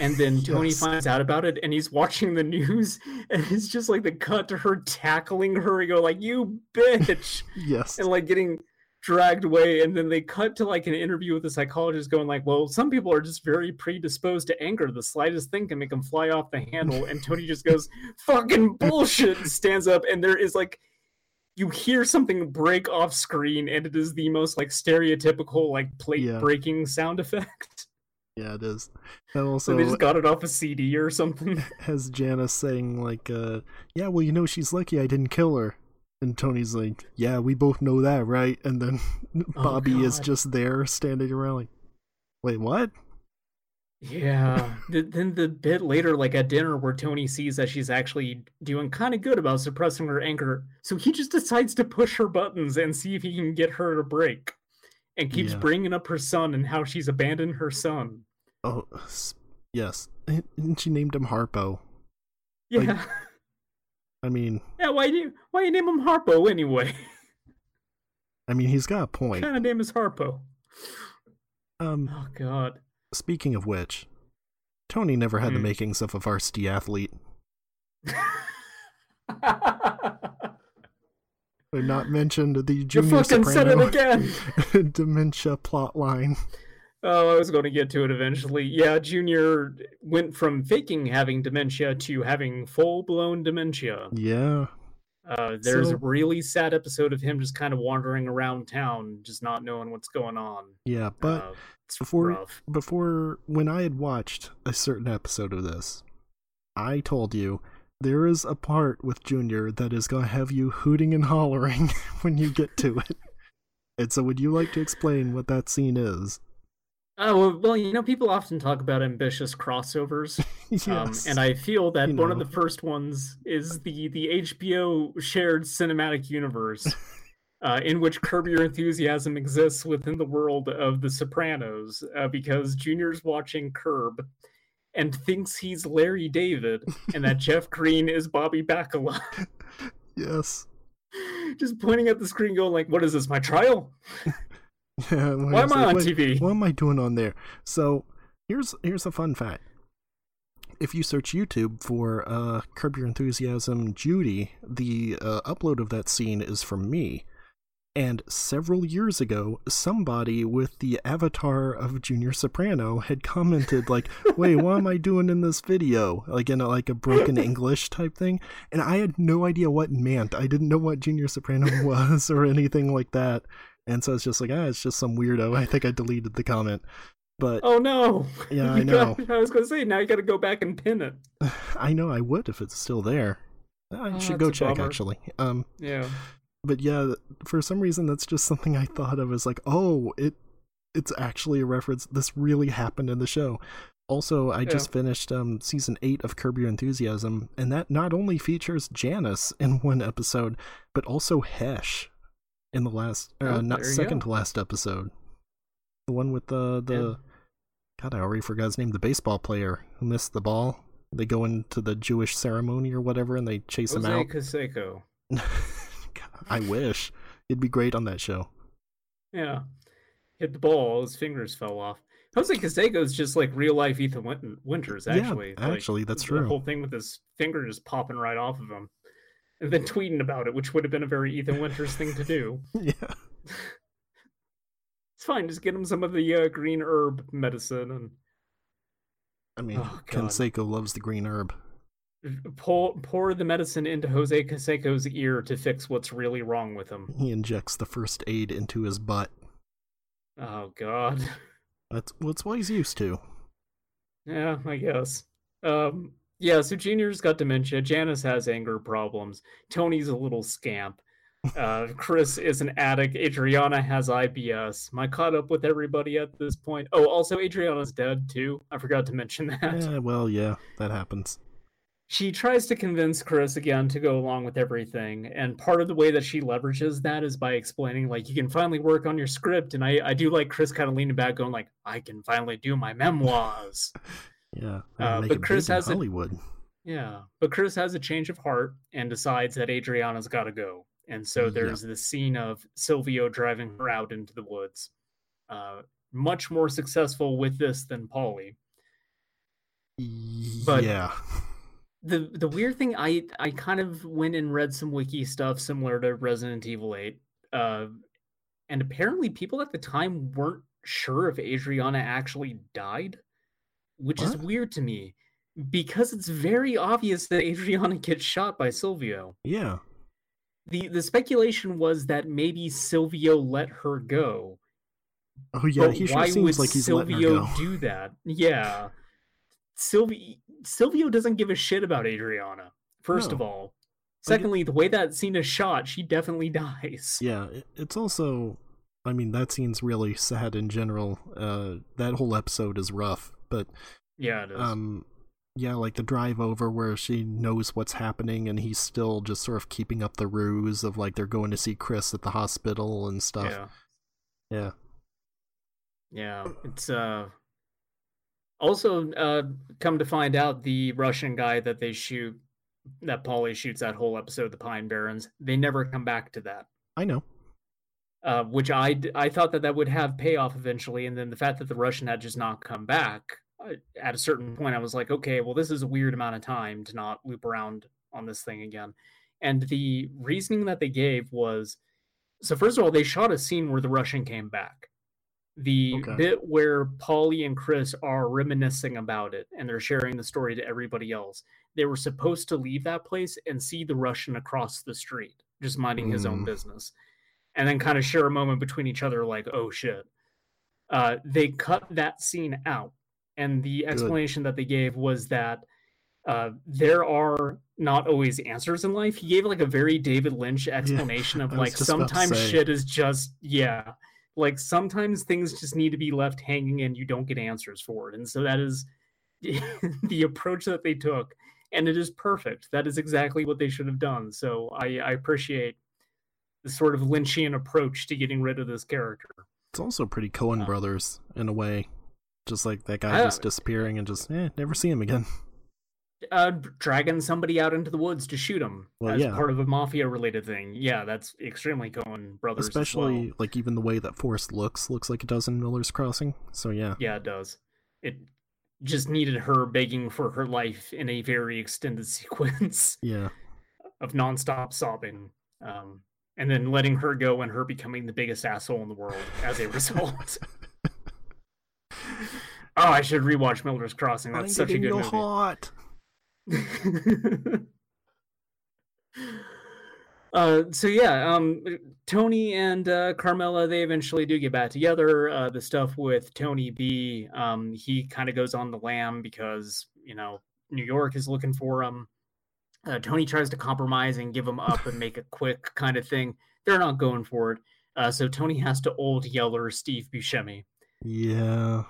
And then [laughs] Tony Yes. finds out about it and he's watching the news [laughs] and it's just like the cut to her tackling her and go like, you bitch [laughs] Yes, and like getting dragged away and then they cut to like an interview with a psychologist going like well some people are just very predisposed to anger the slightest thing can make them fly off the handle and tony just goes fucking bullshit and stands up and there is like you hear something break off screen and it is the most like stereotypical like plate Yeah. breaking sound effect [laughs] yeah, it is. And so also, they just got it off a cd or something [laughs] has Janice saying like, uh, "Yeah, well, you know, she's lucky I didn't kill her," and Tony's like, "Yeah, we both know that, right?" And then [laughs] Bobby is just there standing around like, "Wait, what?" Yeah. [laughs] Th- then the bit later, like at dinner, where Tony sees that she's actually doing kind of good about suppressing her anger, so he just decides to push her buttons and see if he can get her to break, and keeps Yeah. bringing up her son and how she's abandoned her son. Oh, yes, and she named him Harpo. Yeah, Like- [laughs] I mean, yeah. Why do you why you name him Harpo anyway? I mean, he's got a what point. kind of name is Harpo? Um, Oh God. Speaking of which, Tony never had the Hmm. makings of a varsity athlete. [laughs] They're not mentioned the junior you fucking said it again. [laughs] dementia plot line. Oh, I was going to get to it eventually. Yeah, Junior went from faking having dementia to having full blown dementia. Yeah, Uh, there's So- a really sad episode of him just kind of wandering around town, just not knowing what's going on. yeah, but uh, it's before- rough. before when I had watched a certain episode of this, I told you there is a part with Junior that is gonna have you hooting and hollering [laughs] when you get to it. And so, would you like to explain what that scene is? Oh well, you know, people often talk about ambitious crossovers, [laughs] yes. um, and I feel that You one of the first ones is the the HBO shared cinematic universe, [laughs] uh, in which Curb Your Enthusiasm exists within the world of The Sopranos, uh, because Junior's watching Curb and thinks he's Larry David, and that Jeff [laughs] Greene is Bobby Bacala, yes. just pointing at the screen, going like, "What is this? My trial? [laughs] Yeah, Why am I on TV?" What am I doing on there? So here's here's a fun fact. If you search YouTube for uh, Curb Your Enthusiasm Judy, the uh, upload of that scene is from me. And several years ago, somebody with the avatar of Junior Soprano had commented like, [laughs] "Wait, what am I doing in this video?" Like in a, like a broken [laughs] English type thing, and I had no idea what it meant. I didn't know what Junior Soprano was or anything like that. And so it's just like, ah, it's just some weirdo. [laughs] I think I deleted the comment. But Oh no! Yeah, [laughs] I You got- know. I was gonna say now you got to go back and pin it. [sighs] I know I would if it's still there. I Oh, should go check bummer. actually. Um, Yeah. but yeah, for some reason that's just something I thought of as like, oh, it it's actually a reference. This really happened in the show. Also, I just finished um season eight of Curb Your Enthusiasm, and that not only features Janice in one episode, but also Hesh in the last, uh, Oh, not second go. to last episode. The one with the the Yeah. God, I already forgot his name. The baseball player who missed the ball. They go into the Jewish ceremony or whatever, and they chase Jose him out. Canseco. [laughs] I wish it'd be great on that show. Yeah. Hit the ball, his fingers fell off. Jose Canseco is just like real life Ethan Winters, actually. yeah, Like, actually, that's true. The whole thing with his finger just popping right off of him. And then tweeting about it, which would have been a very Ethan Winters thing to do. [laughs] yeah, It's fine, just get him some of the uh, green herb medicine and I mean, Oh, God. Canseco loves the green herb. pour pour the medicine into Jose Canseco's ear to fix what's really wrong with him. He injects the first aid into his butt. Oh God. [laughs] That's what's what he's used to. Yeah, I guess. Um, yeah, so Junior's got dementia. Janice has anger problems. Tony's a little scamp. Uh, [laughs] Chris is an addict. Adriana has IBS. Am I caught up with everybody at this point? Oh, also Adriana's dead too. I forgot to mention that. Yeah, well, yeah, that happens. She tries to convince Chris again to go along with everything, and part of the way that she leverages that is by explaining, like, you can finally work on your script. And I, I do like Chris kind of leaning back, going like, I can finally do my memoirs. [laughs] Yeah, Uh, but Chris has a- Hollywood. Yeah, but Chris has a change of heart and decides that Adriana's got to go. And so Yeah. there's this scene of Silvio driving her out into the woods. Uh, much more successful with this than Paulie. But- yeah, The the weird thing, I I kind of went and read some wiki stuff similar to Resident Evil 8. Uh, and apparently people at the time weren't sure if Adriana actually died, which is weird to me because it's very obvious that Adriana gets shot by Silvio. yeah. the the speculation was that maybe Silvio let her go. Oh yeah, but he sure why seems would like he's Silvio letting her go. do that? Yeah, Silvio Silvio doesn't give a shit about Adriana. First of all, secondly, the way that scene is shot, she definitely [laughs] dies. Yeah, it's also. I mean, that scene's really sad in general. Uh, that whole episode is rough, but Yeah, it is. um, yeah, like the drive over where she knows what's happening and he's still just sort of keeping up the ruse of like they're going to see Chris at the hospital and stuff. yeah, Yeah, yeah. It's uh. Also, uh, come to find out, the Russian guy that they shoot, that Paulie shoots that whole episode, of the Pine Barrens, they never come back to that. I know. Uh, which I thought that that would have payoff eventually, and then the fact that the Russian had just not come back uh, at a certain point, I was like, okay, well, this is a weird amount of time to not loop around on this thing again. And the reasoning that they gave was, so first of all, they shot a scene where the Russian came back. The Okay. bit where Paulie and Chris are reminiscing about it and they're sharing the story to everybody else. They were supposed to leave that place and see the Russian across the street, just minding his own Mm. business and then kind of share a moment between each other like oh shit. Uh, they cut that scene out and the explanation that they gave was that uh, there are not always answers in life. He gave like a very david lynch explanation of like just about to sometimes shit is just yeah like sometimes things just need to be left hanging and you don't get answers for it and so that is [laughs] the approach that they took and it is perfect. That is exactly what they should have done so i, I appreciate the sort of lynchian approach to getting rid of this character It's also pretty Coen Uh, brothers in a way. Just like that guy just disappearing and just eh, never see him again. [laughs] uh dragging somebody out into the woods to shoot him Well, as yeah. part of a mafia related thing yeah that's extremely coen brothers as well. Especially like even the way that forest looks looks like it does in Miller's Crossing. So yeah. yeah it does it just needed her begging for her life in a very extended [laughs] sequence Yeah. of nonstop sobbing um and then letting her go and her becoming the biggest asshole in the world as a [laughs] result oh i should rewatch miller's crossing that's I'm such a good movie hot. [laughs] uh, so yeah, um, Tony and uh, Carmela they eventually do get back together. Uh, the stuff with Tony B, um, he kind of goes on the lam because you know New York is looking for him. Uh, Tony tries to compromise and give him up and make a [laughs] quick kind of thing. They're not going for it. Uh, so Tony has to old Yeller Steve Buscemi. Yeah.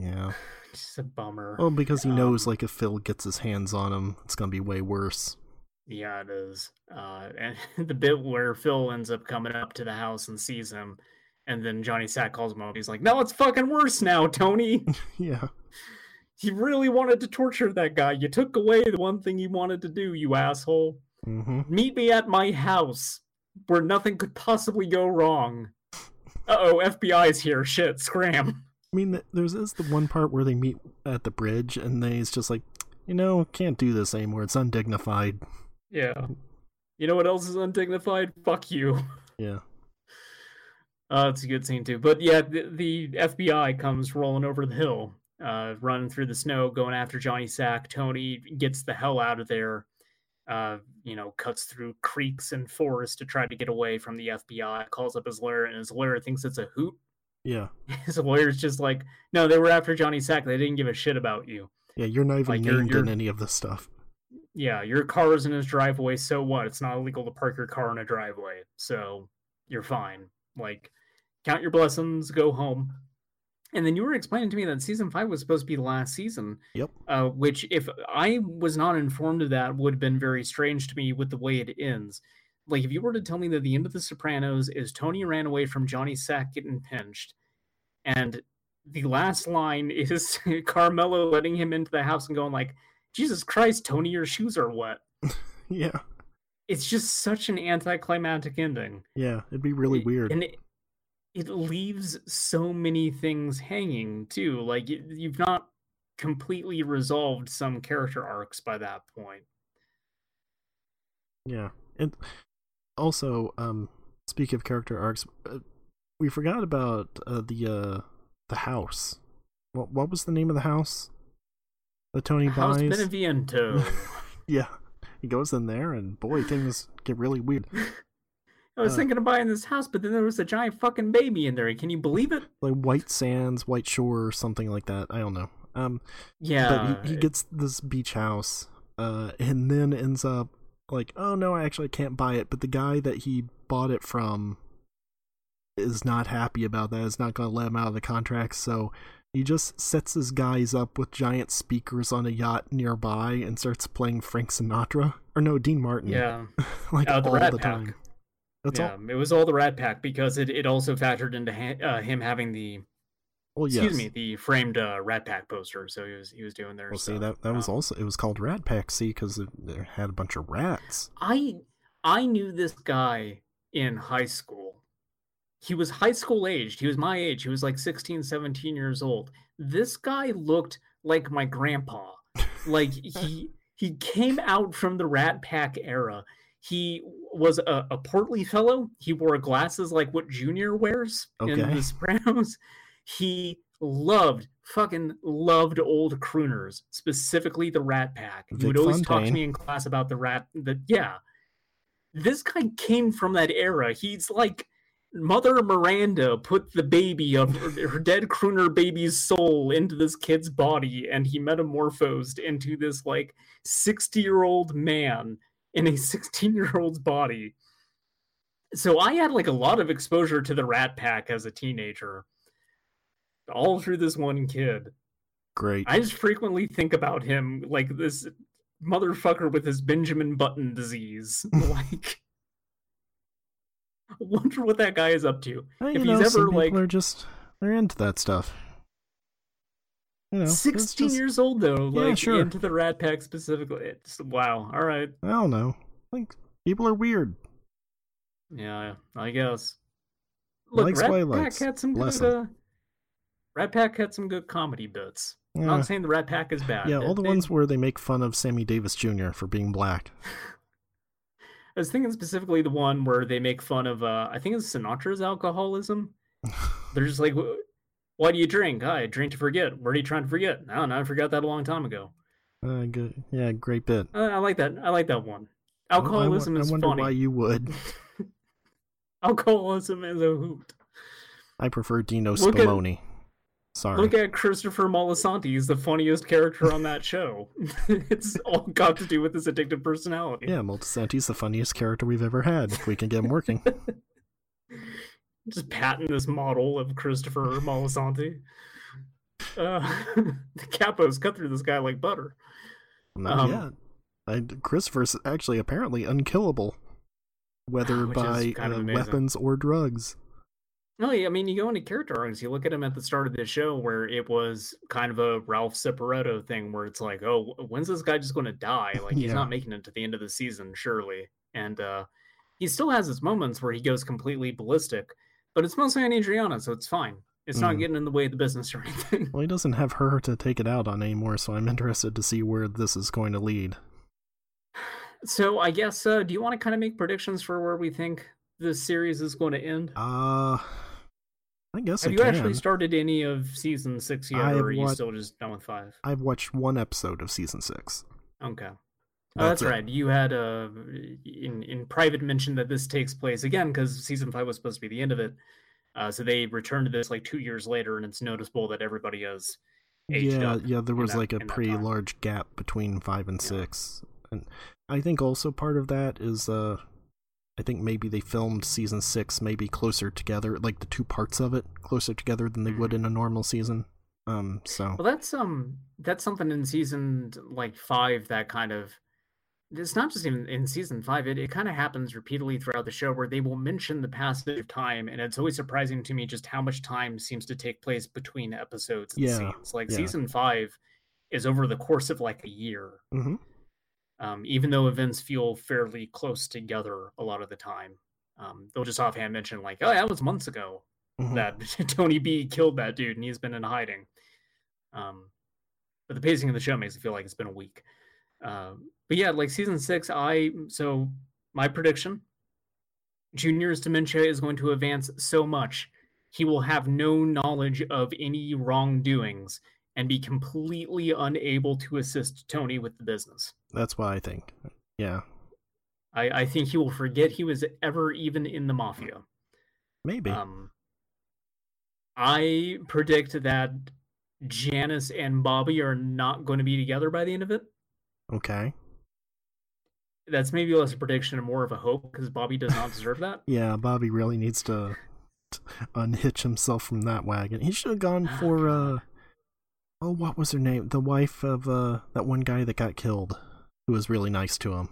Yeah. [sighs] Just a bummer. Well, because he knows Um, like if Phil gets his hands on him, it's gonna be way worse. Yeah, it is. Uh, [laughs] and the bit where Phil ends up coming up to the house and sees him, and then Johnny Sack calls him up. He's like, "No, it's fucking worse now, Tony. [laughs] yeah. He really wanted to torture that guy. You took away the one thing he wanted to do, you asshole. hmm Meet me at my house where nothing could possibly go wrong. Uh oh, FBI's here. Shit, scram. I mean, there's is the one part where they meet at the bridge, and they he's just like, you know, can't do this anymore. It's undignified. Yeah. You know what else is undignified? Fuck you. Yeah. Uh, it's a good scene too. But yeah, the, the FBI comes rolling over the hill, uh, running through the snow, going after Johnny Sack. Tony gets the hell out of there. Uh, you know, cuts through creeks and forests to try to get away from the FBI. Calls up his lawyer, and his lawyer thinks it's a hoot. Yeah. [laughs] His lawyer's just like, no, they were after Johnny Sack. They didn't give a shit about you. Yeah, you're not even Like, you're- named you're- in any of this stuff. Yeah, your car is in his driveway. So what? It's not illegal to park your car in a driveway. So you're fine. Like, count your blessings, go home. And then you were explaining to me that season five was supposed to be the last season. Yep. Uh, which, if I was not informed of that, would have been very strange to me with the way it ends. Like, if you were to tell me that the end of The Sopranos is Tony ran away from Johnny Sack getting pinched, and the last line [laughs] is Carmela letting him into the house and going like, "Jesus Christ, Tony, your shoes are wet." [laughs] Yeah. It's just such an anticlimactic ending. Yeah. It'd be really weird. and it, it leaves so many things hanging too. Like you've not completely resolved some character arcs by that point. Yeah. And also, um, speak of character arcs, uh, we forgot about uh, the uh the house. What what was the name of the house The Tony House buys? Beneviento. [laughs] Yeah. He goes in there, and boy, things get really weird. [laughs] I was Uh. thinking of buying this house, but then there was a giant fucking baby in there. Can you believe it? Like White Sands, White Shore, or something like that. I don't know. Um, Yeah. but he, he gets this beach house, uh, and then ends up like, oh no, I actually can't buy it. But the guy that he bought it from is not happy about that. Is not going to let him out of the contract. So he just sets his guys up with giant speakers on a yacht nearby and starts playing Frank Sinatra or no Dean Martin. yeah. [laughs] like Uh, the all the Pack. That's yeah, all. it was all the Rat Pack because it, it also factored into ha- uh, him having the Well, excuse yes. me the framed uh, Rat Pack poster. So he was he was doing their Well, see stuff. that that was Um, also it was called Rat Pack, see, because it, it had a bunch of rats. I I knew this guy in high school. He was high school aged. He was my age. He was like 16, 17 years old. This guy looked like my grandpa. Like [laughs] he he came out from the Rat Pack era. He was a, a portly fellow. He wore glasses like what Junior wears in Okay. The [laughs] Sopranos. He loved, fucking loved old crooners, specifically the Rat Pack. He would always talk to me in class about the rat. The yeah, this guy came from that era. He's like Mother Miranda put the baby of her, her dead crooner baby's soul into this kid's body, and he metamorphosed into this like sixty-year-old man in a [laughs] sixteen-year-old's body. So I had like a lot of exposure to the Rat Pack as a teenager, all through this one kid. Great. I just frequently think about him like this motherfucker with his Benjamin Button disease. [laughs] like, I wonder what that guy is up to. Well, if know, he's some ever people like are just they're into that stuff. You know, 16 just- years old though, Yeah, like sure. into the Rat Pack specifically. It's wow. All right, I don't know. Like people are weird. yeah, I guess. Look, Likes Rat Pack likes. had some Bless good. Uh, Rat Pack had some good comedy bits. I'm not saying the Rat Pack is bad. Yeah, all the they- ones where they make fun of Sammy Davis Jr. for being black. [laughs] I was thinking specifically the one where they make fun of, uh, I think it's Sinatra's alcoholism. [laughs] They're just like, "Wh- why do you drink? I drink to forget. What are you trying to forget? I don't know. I forgot that a long time ago. Uh, good. Yeah, great bit. Uh, I like that. I like that one. I- I wo- Alcoholism I, wonder funny. why you would. [laughs] [laughs] Alcoholism is a hoot. I prefer Dino Look at- Spumoni. Sorry. Look at Christopher Moltisanti. He's the funniest character on that show. [laughs] it's all got to do with his addictive personality. yeah, Moltisanti's the funniest character we've ever had. If we can get him working. Just patent this model of Christopher Moltisanti. Uh, [laughs] the capos cut through this guy like butter. Not Um, yet. I, Christopher's actually apparently unkillable, whether [sighs] by uh, weapons or drugs. No, I mean, you go into character arcs, you look at him at the start of the show where it was kind of a Ralph Cifaretto thing where it's like, oh, when's this guy just going to die? Like, he's [laughs] Yeah. not making it to the end of the season, surely. And uh, he still has his moments where he goes completely ballistic, but it's mostly on Adriana, so it's fine. It's not Mm. getting in the way of the business or [laughs] anything. Well, he doesn't have her to take it out on anymore, so I'm interested to see where this is going to lead. so, I guess, uh, do you want to kind of make predictions for where we think this series is going to end? Uh, I guess Have I you can. actually started any of season six yet, I or are you still just done with five? I've watched one episode of season six. Okay. Oh, That's right. You had uh, in in private mentioned that this takes place again because season five was supposed to be the end of it. Uh, so they returned to this like two years later, and it's noticeable that everybody has aged yeah, up. yeah, there was that- like a pretty large gap between five and Yeah. six, and I think also part of that is uh, I think maybe they filmed season six maybe closer together, like the two parts of it closer together than they would Mhm. in a normal season. Um, so Well, that's um, that's something in season like five that kind of. It's not just in, in season five. It, it kind of happens repeatedly throughout the show where they will mention the passage of time, and it's always surprising to me just how much time seems to take place between episodes and Yeah, scenes. Like yeah. season five is over the course of like a year. mhm. um, even though events feel fairly close together a lot of the time. Um, they'll just offhand mention like, "Oh, that was months ago Mhm. that [laughs] Tony B killed that dude, and he's been in hiding." Um, but the pacing of the show makes it feel like it's been a week. Um, but yeah, like season six, I so my prediction: Junior's dementia is going to advance so much he will have no knowledge of any wrongdoings and be completely unable to assist Tony with the business. that's what I think. Yeah, I, I think he will forget he was ever even in the mafia. maybe. Um, I predict that Janice and Bobby are not going to be together by the end of it. okay. That's maybe less a prediction and more of a hope because Bobby does not deserve that. [laughs] Yeah, Bobby really needs to t- unhitch himself from that wagon. He should have gone Oh, for uh oh, what was her name? The wife of uh that one guy that got killed, who was really nice to him.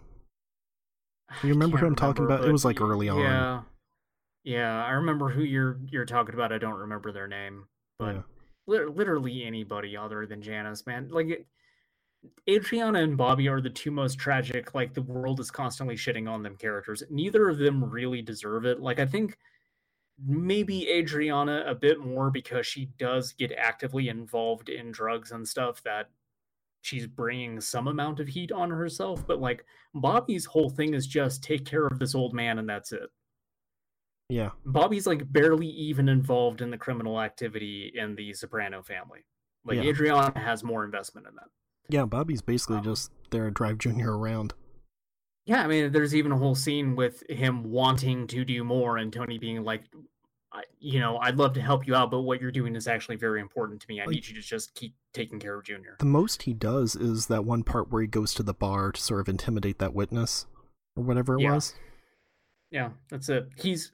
[sighs] You remember who I'm talking about? It was, like, early on. Yeah, yeah, I remember who you're you're talking about. I don't remember their name, but Yeah. lit- literally anybody other than Janice, man. Like it- Adriana and Bobby are the two most tragic. Like the world is constantly shitting on them characters. Neither of them really deserve it. Like I think maybe Adriana a bit more because she does get actively involved in drugs and stuff that she's bringing some amount of heat on herself. But like Bobby's whole thing is just take care of this old man and that's it. Yeah. Bobby's like barely even involved in the criminal activity in the Soprano family. Like Yeah. Adriana has more investment in that. Yeah, Bobby's basically Um, just there to drive Junior around. Yeah, I mean, there's even a whole scene with him wanting to do more and Tony being like, I, you know, I'd love to help you out, but what you're doing is actually very important to me. I Like- need you to just keep taking care of Junior. The most he does is that one part where he goes to the bar to sort of intimidate that witness or whatever it Yeah. was. Yeah, that's it. He's.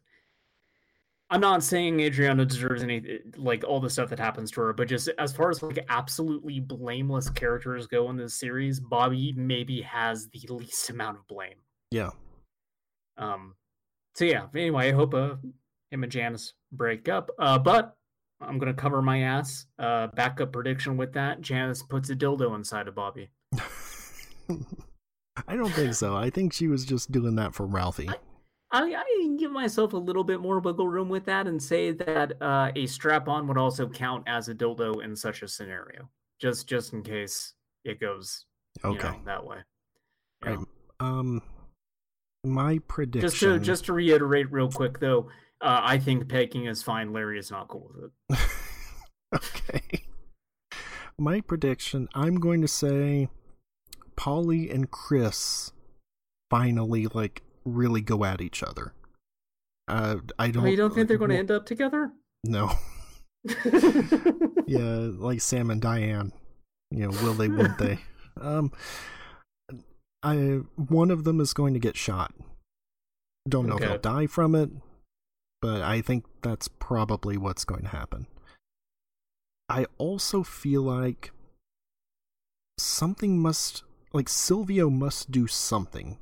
I'm not saying Adriana deserves any like all the stuff that happens to her, but just as far as like absolutely blameless characters go in this series, Bobby maybe has the least amount of blame. Yeah. Um, so yeah. Anyway, I hope uh, him and Janice break up. Uh, but I'm gonna cover my ass. Uh, backup prediction with that: Janice puts a dildo inside of Bobby. [laughs] I don't think so. I think she was just doing that for Ralphie. I, I can give myself a little bit more wiggle room with that and say that uh, a strap-on would also count as a dildo in such a scenario, just just in case it goes you Okay. know, that way. You Right. Um my prediction Just to just to reiterate real quick though, uh, I think pegging is fine. Larry is not cool with it. [laughs] okay. My prediction, I'm going to say Paulie and Chris finally like really go at each other. Uh I don't Oh, you don't think they're going to end up together? No. [laughs] [laughs] yeah, like Sam and Diane. You know, will they, won't they? [laughs] Um I one of them is going to get shot. Don't know if Okay. he'll die from it, but I think that's probably what's going to happen. I also feel like something must like Silvio must do something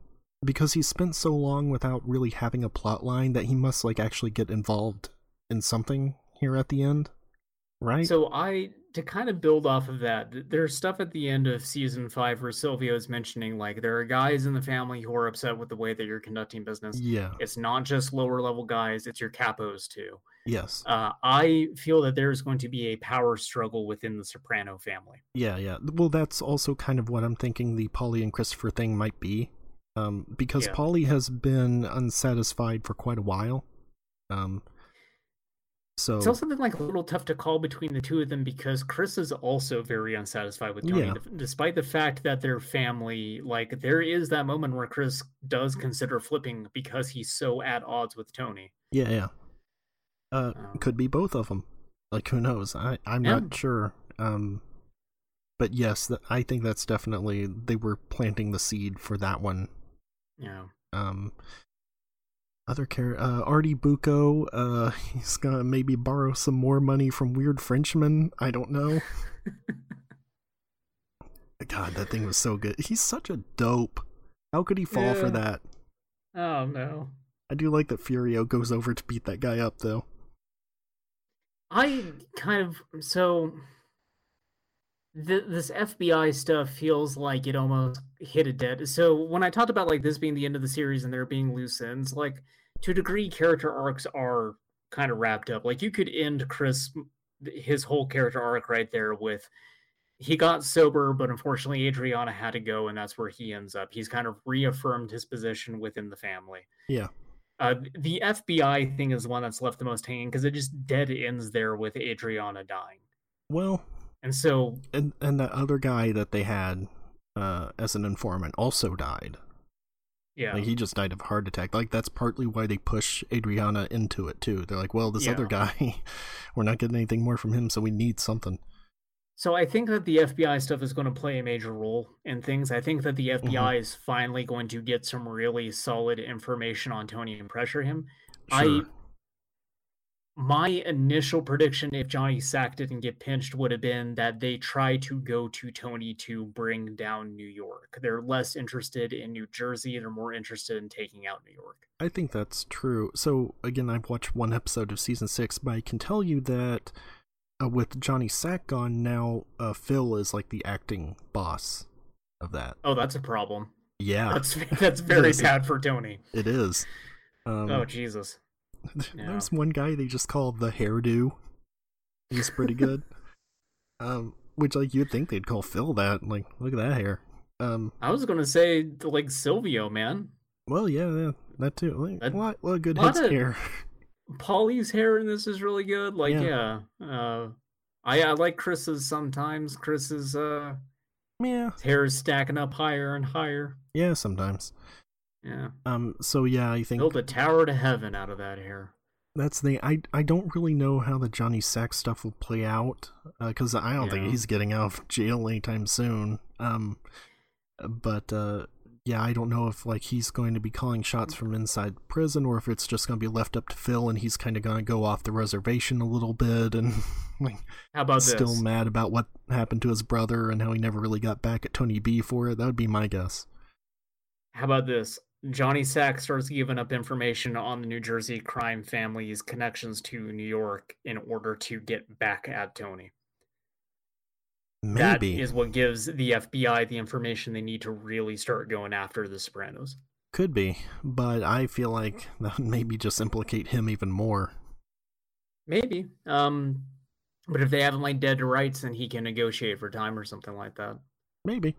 because he spent so long without really having a plot line that he must like actually get involved in something here at the end, right? So I to kind of build off of that, there's stuff at the end of season five where Silvio is mentioning like there are guys in the family who are upset with the way that you're conducting business. yeah. It's not just lower level guys; it's your capos too. Yes. Uh, I feel that there's going to be a power struggle within the Soprano family. Yeah, yeah. Well, that's also kind of what I'm thinking the Paulie and Christopher thing might be. Um, because Yeah. Paulie has been unsatisfied for quite a while. Um, so It's also been like a little tough to call between the two of them because Chris is also very unsatisfied with Tony, Yeah. despite the fact that their family, like, there is that moment where Chris does consider flipping because he's so at odds with Tony. yeah, yeah. Uh, Um, could be both of them. Like who knows? I I'm Yeah. not sure. Um, but yes, th- I think that's definitely they were planting the seed for that one. Yeah. Um, other care uh, Artie Bucco. Uh, [laughs] he's gonna maybe borrow some more money from Weird Frenchman. I don't know. [laughs] God, that thing was so good. He's such a dope. How could he fall for that? Oh, no. I do like that Furio goes over to beat that guy up, though. I kind of so th- this FBI stuff feels like it almost hit a dead. So when I talked about like this being the end of the series and there being loose ends, like to a degree, character arcs are kind of wrapped up. Like you could end Chris his whole character arc right there with he got sober, but unfortunately Adriana had to go, and that's where he ends up. He's kind of reaffirmed his position within the family. Yeah. Uh, the FBI thing is the one that's left the most hanging because it just dead ends there with Adriana dying. Well, And so, and and that other guy that they had uh, as an informant also died. yeah, Like he just died of a heart attack. Like that's partly why they push Adriana into it too. They're like, well, this other guy, [laughs] we're not getting anything more from him, so we need something. so I think that the FBI stuff is going to play a major role in things. I think that the FBI is finally going to get some really solid information on Tony and pressure him. I Sure. My initial prediction, if Johnny Sack didn't get pinched, would have been that they try to go to Tony to bring down New York. They're less interested in New Jersey. They're more interested in taking out New York. I think that's true. So again, I've watched one episode of season six, but I can tell you that uh, with Johnny Sack gone now, uh, Phil is like the acting boss of that. Oh, that's a problem. Yeah, That's [laughs] that's very [laughs] Yes. bad for Tony. it is. Um, Oh Jesus. [laughs] yeah. There's one guy they just call the hairdo. He's pretty [laughs] good. um, which like you'd think they'd call Phil that. Like, look at that hair. Um, I was gonna say like Silvio, man. well, yeah, yeah that too. Like, That- what, what a good lot of- hair. [laughs] Paulie's hair in this is really good. Like, Yeah. yeah. Uh I, I like Chris's sometimes. Chris's uh yeah, hair is stacking up higher and higher. yeah, sometimes. Yeah. Um, so yeah, I think Built a tower to heaven out of that hair. that's the I I don't really know how the Johnny Sack stuff will play out because I don't think he's getting out of jail anytime soon. Um, but uh, yeah, I don't know if like he's going to be calling shots from inside prison or if it's just going to be left up to Phil and he's kind of going to go off the reservation a little bit and [laughs] like How about this still this? mad about what happened to his brother and how he never really got back at Tony B for it. That would be my guess. How about this? Johnny Sack starts giving up information on the New Jersey crime family's connections to New York in order to get back at Tony. That Maybe is what gives the FBI the information they need to really start going after the Sopranos. could be, but I feel like that would [laughs] maybe just implicate him even more. Maybe. Um, but if they have him like dead to rights, then he can negotiate for time or something like that. Maybe.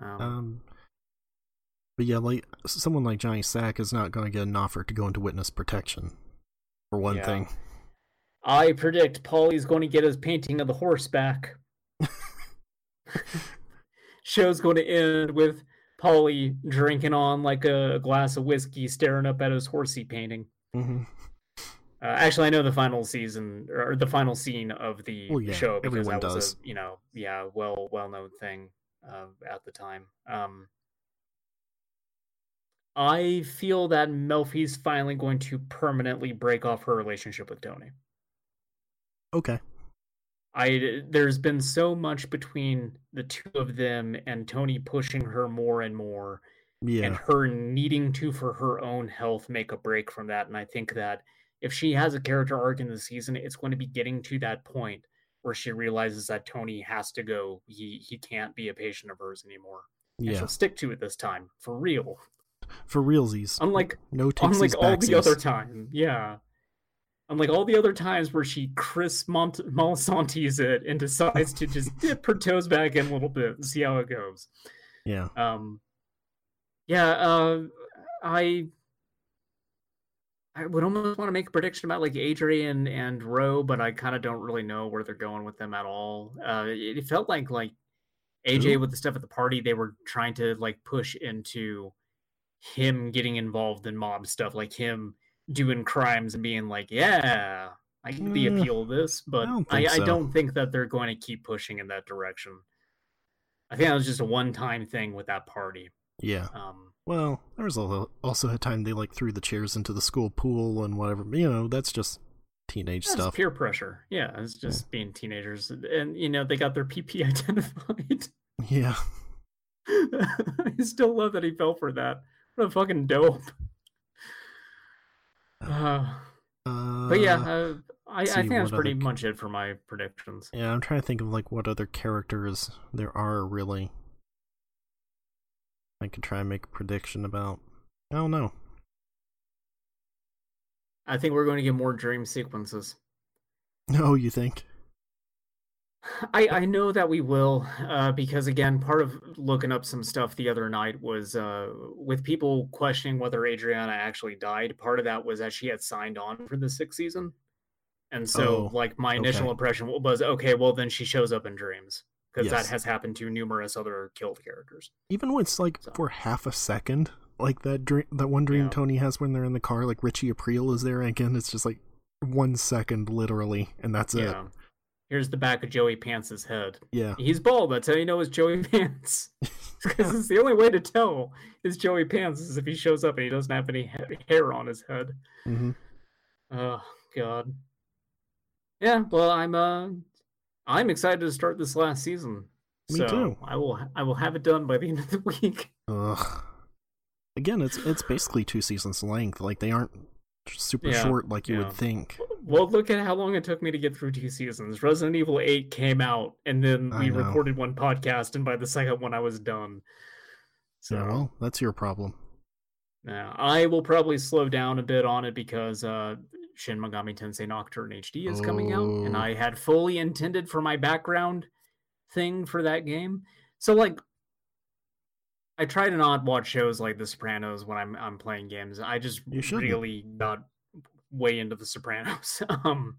Um, Um, but yeah, like someone like Johnny Sack is not going to get an offer to go into witness protection. For one Yeah. thing, I predict Paulie's going to get his painting of the horse back. [laughs] Show's going to end with Paulie drinking on like a glass of whiskey, staring up at his horsey painting. hmm Uh, actually, I know the final season or the final scene of the Well, yeah, show because everyone that was does. a you know yeah well well known thing uh, at the time. Um, I feel that Melfi's finally going to permanently break off her relationship with Tony. okay, I there's been so much between the two of them and Tony pushing her more and more yeah, and her needing to for her own health make a break from that and I think that if she has a character arc in the season, it's going to be getting to that point where she realizes that Tony has to go. He he can't be a patient of hers anymore. And Yeah, she'll stick to it this time for real. For realsies. Unlike no unlike all the other time, yeah. Unlike all the other times where she Chris Mont- Malasantes it and decides to just [laughs] dip her toes back in a little bit and see how it goes. Yeah, Um, yeah, uh, I I would almost want to make a prediction about like Adrian and Roe, but I kind of don't really know where they're going with them at all. Uh, it, felt like like AJ Who? with the stuff at the party, they were trying to like push into him getting involved in mob stuff, like him doing crimes and being like, "Yeah, I get the Mm, appeal of this," but don't I, think I so. don't think that they're going to keep pushing in that direction. I think that was just a one-time thing with that party. yeah. Um, Well, there was also a time they like threw the chairs into the school pool and whatever. You know, that's just teenage that's stuff. peer pressure. Yeah, it's just being teenagers, and you know they got their PP [laughs] identified. Yeah, [laughs] I still love that he fell for that. What a fucking dope. Uh, [sighs] uh, but yeah, uh, I, I think that's what other pretty much it for my predictions. yeah. I'm trying to think of like what other characters there are really. I could try and make a prediction about. I don't know. I think we're going to get more dream sequences. No, [laughs] you think? I, I know that we will, uh, because again, part of looking up some stuff the other night was uh, with people questioning whether Adriana actually died. Part of that was that she had signed on for the sixth season, and so Oh, like my initial okay. impression was, okay, well then she shows up in dreams because that has happened to numerous other killed characters. Even when it's like So- for half a second, like that dream, that one dream Yeah. Tony has when they're in the car, like Richie Aprile is there again. It's just like one second, literally, and that's it. Here's the back of Joey Pants's head. Yeah, He's bald. That's how you know it's Joey [laughs] Pants. [laughs] Because it's the only way to tell is Joey Pants is if he shows up and he doesn't have any hair on his head. hmm Oh God. Yeah. Well, I'm uh, I'm excited to start this last season. Me so too. I will I will have it done by the end of the week. [laughs] Ugh. Again, it's it's basically two seasons length. Like they aren't super Yeah, short like you yeah. would think. Well, look at how long it took me to get through two seasons. Resident Evil 8 came out, and then we recorded one podcast, and by the second one, I was done. So, Yeah, well, that's your problem. yeah, I will probably slow down a bit on it because uh, Shin Megami Tensei Nocturne HD is coming out, and Oh. I had fully intended for my background thing for that game. So, like, I try to not watch shows like The Sopranos when I'm I'm playing games. I just really got way into The Sopranos. [laughs] um,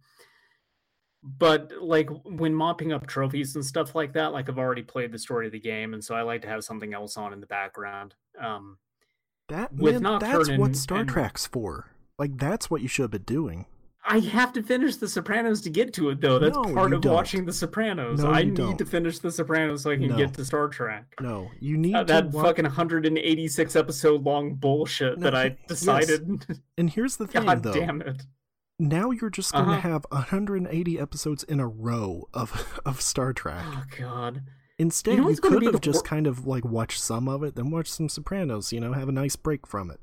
but like when mopping up trophies and stuff like that, like I've already played the story of the game, and so I like to have something else on in the background. Um, That With man, that's what Star and- Trek's for. Like that's what you should have been doing. I have to finish The Sopranos to get to it, though. That's No, part of don't. watching The Sopranos. No, I need don't. to finish The Sopranos so I can No. get to Star Trek. No, you need Uh, that fucking 186 episode long bullshit that I yes. decided. And here's the [laughs] thing, God though. damn it. Now you're just going to Uh-huh. have 180 episodes in a row of of Star Trek. Oh god. Instead, You know you, could have just wor- kind of like watched some of it, then watch some Sopranos. You know, have a nice break from it.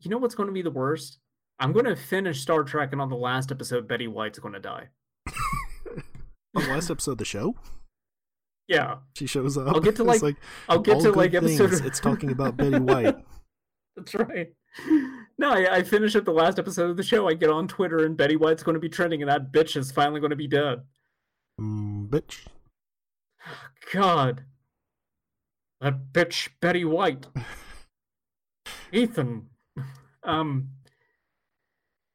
You know what's going to be the worst? I'm going to finish Star Trek, and on the last episode, Betty White's going to die. [laughs] On the last episode of the show, Yeah, she shows up. I'll get to, It's like- I'll get to like episode. [laughs] It's talking about Betty White. [laughs] That's right. No, I, I finish up the last episode of the show. I get on Twitter, and Betty White's going to be trending, and that bitch is finally going to be dead. Mm, bitch. God, that bitch Betty White. Ethan. Um.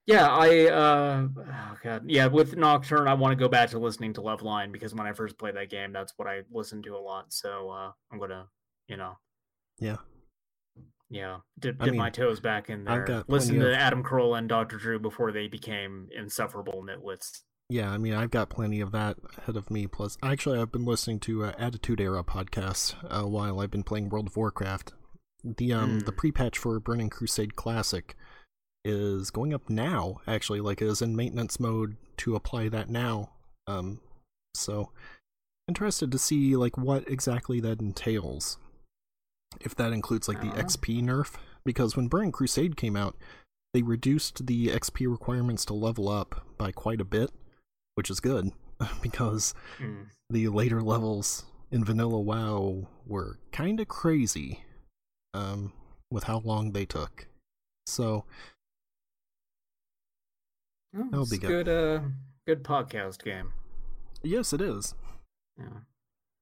Yeah, I. uh Oh God, yeah. With Nocturne, I want to go back to listening to Loveline because when I first played that game, that's what I listened to a lot. So uh I'm gonna, you know, Yeah. yeah, dip, I dip my toes back in there. got Listen to of- Adam Carolla and Dr. Drew before they became insufferable nitwits. Yeah, I mean, I've got plenty of that ahead of me. Plus, actually, I've been listening to uh, Attitude Era podcasts uh, while I've been playing World of Warcraft. The um the Mm. pre-patch for Burning Crusade Classic is going up now. Actually, like is in maintenance mode to apply that now. Um, so interested to see like what exactly that entails. If that includes like the Uh. XP nerf, because when Burning Crusade came out, they reduced the XP requirements to level up by quite a bit, which is good [laughs] because Mm. the later levels in vanilla WoW were kind of crazy um, with how long they took. So Oh, That'll it's be good. good. Uh, good podcast game. yes, it is. Yeah.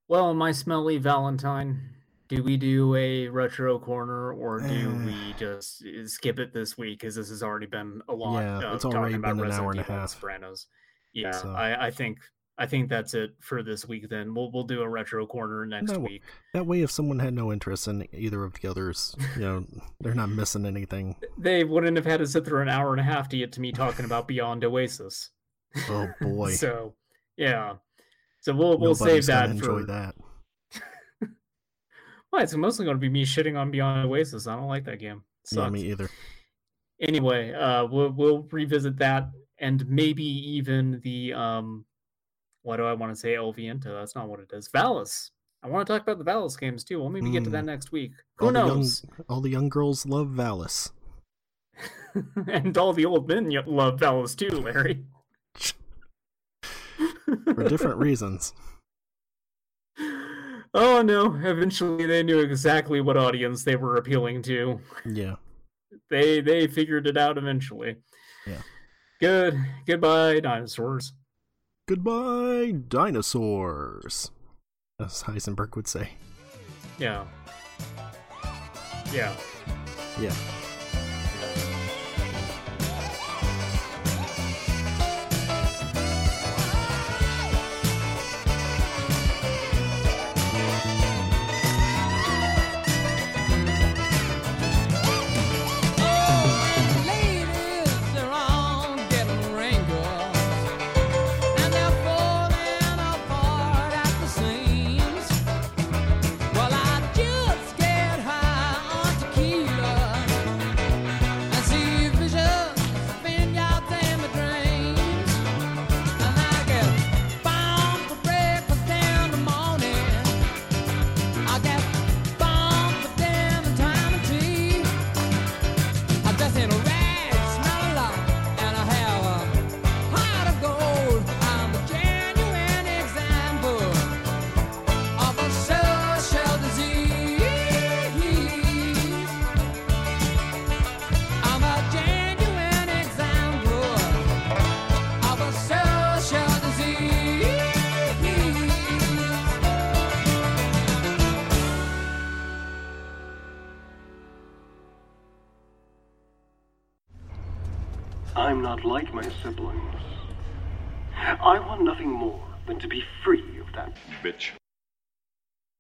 Well, my smelly Valentine. Do we do a retro corner or do Eh. we just uh, skip it this week? Because this has already been a lot. Yeah, of it's already talking about been an Resident hour and a half. Sopranos. Yeah, So- I, I think I think that's it for this week. Then we'll we'll do a retro corner next No, week. That way, if someone had no interest in either of the others, you know, [laughs] they're not missing anything. They wouldn't have had to sit through an hour and a half to get to me talking about Beyond Oasis. Oh boy, [laughs] So yeah, so we'll we'll Nobody's save that enjoy for that. [laughs] Well, it's mostly going to be me shitting on Beyond Oasis. I don't like that game. It Yeah, me either. Anyway, uh, we'll we'll revisit that and maybe even the um, what do I want to say? El Viento. That's not what it is. Valis. I want to talk about the Valis games too. We'll maybe get to that Mm. next week. Who All the young- knows? all the young girls love Valis. [laughs] and all the old men love Valis too, Larry. for different reasons. [laughs] oh no! Eventually, they knew exactly what audience they were appealing to. Yeah. They they figured it out eventually. Yeah. Good. Goodbye, dinosaurs. Goodbye, dinosaurs. As Heisenberg would say. Yeah. Yeah. Yeah.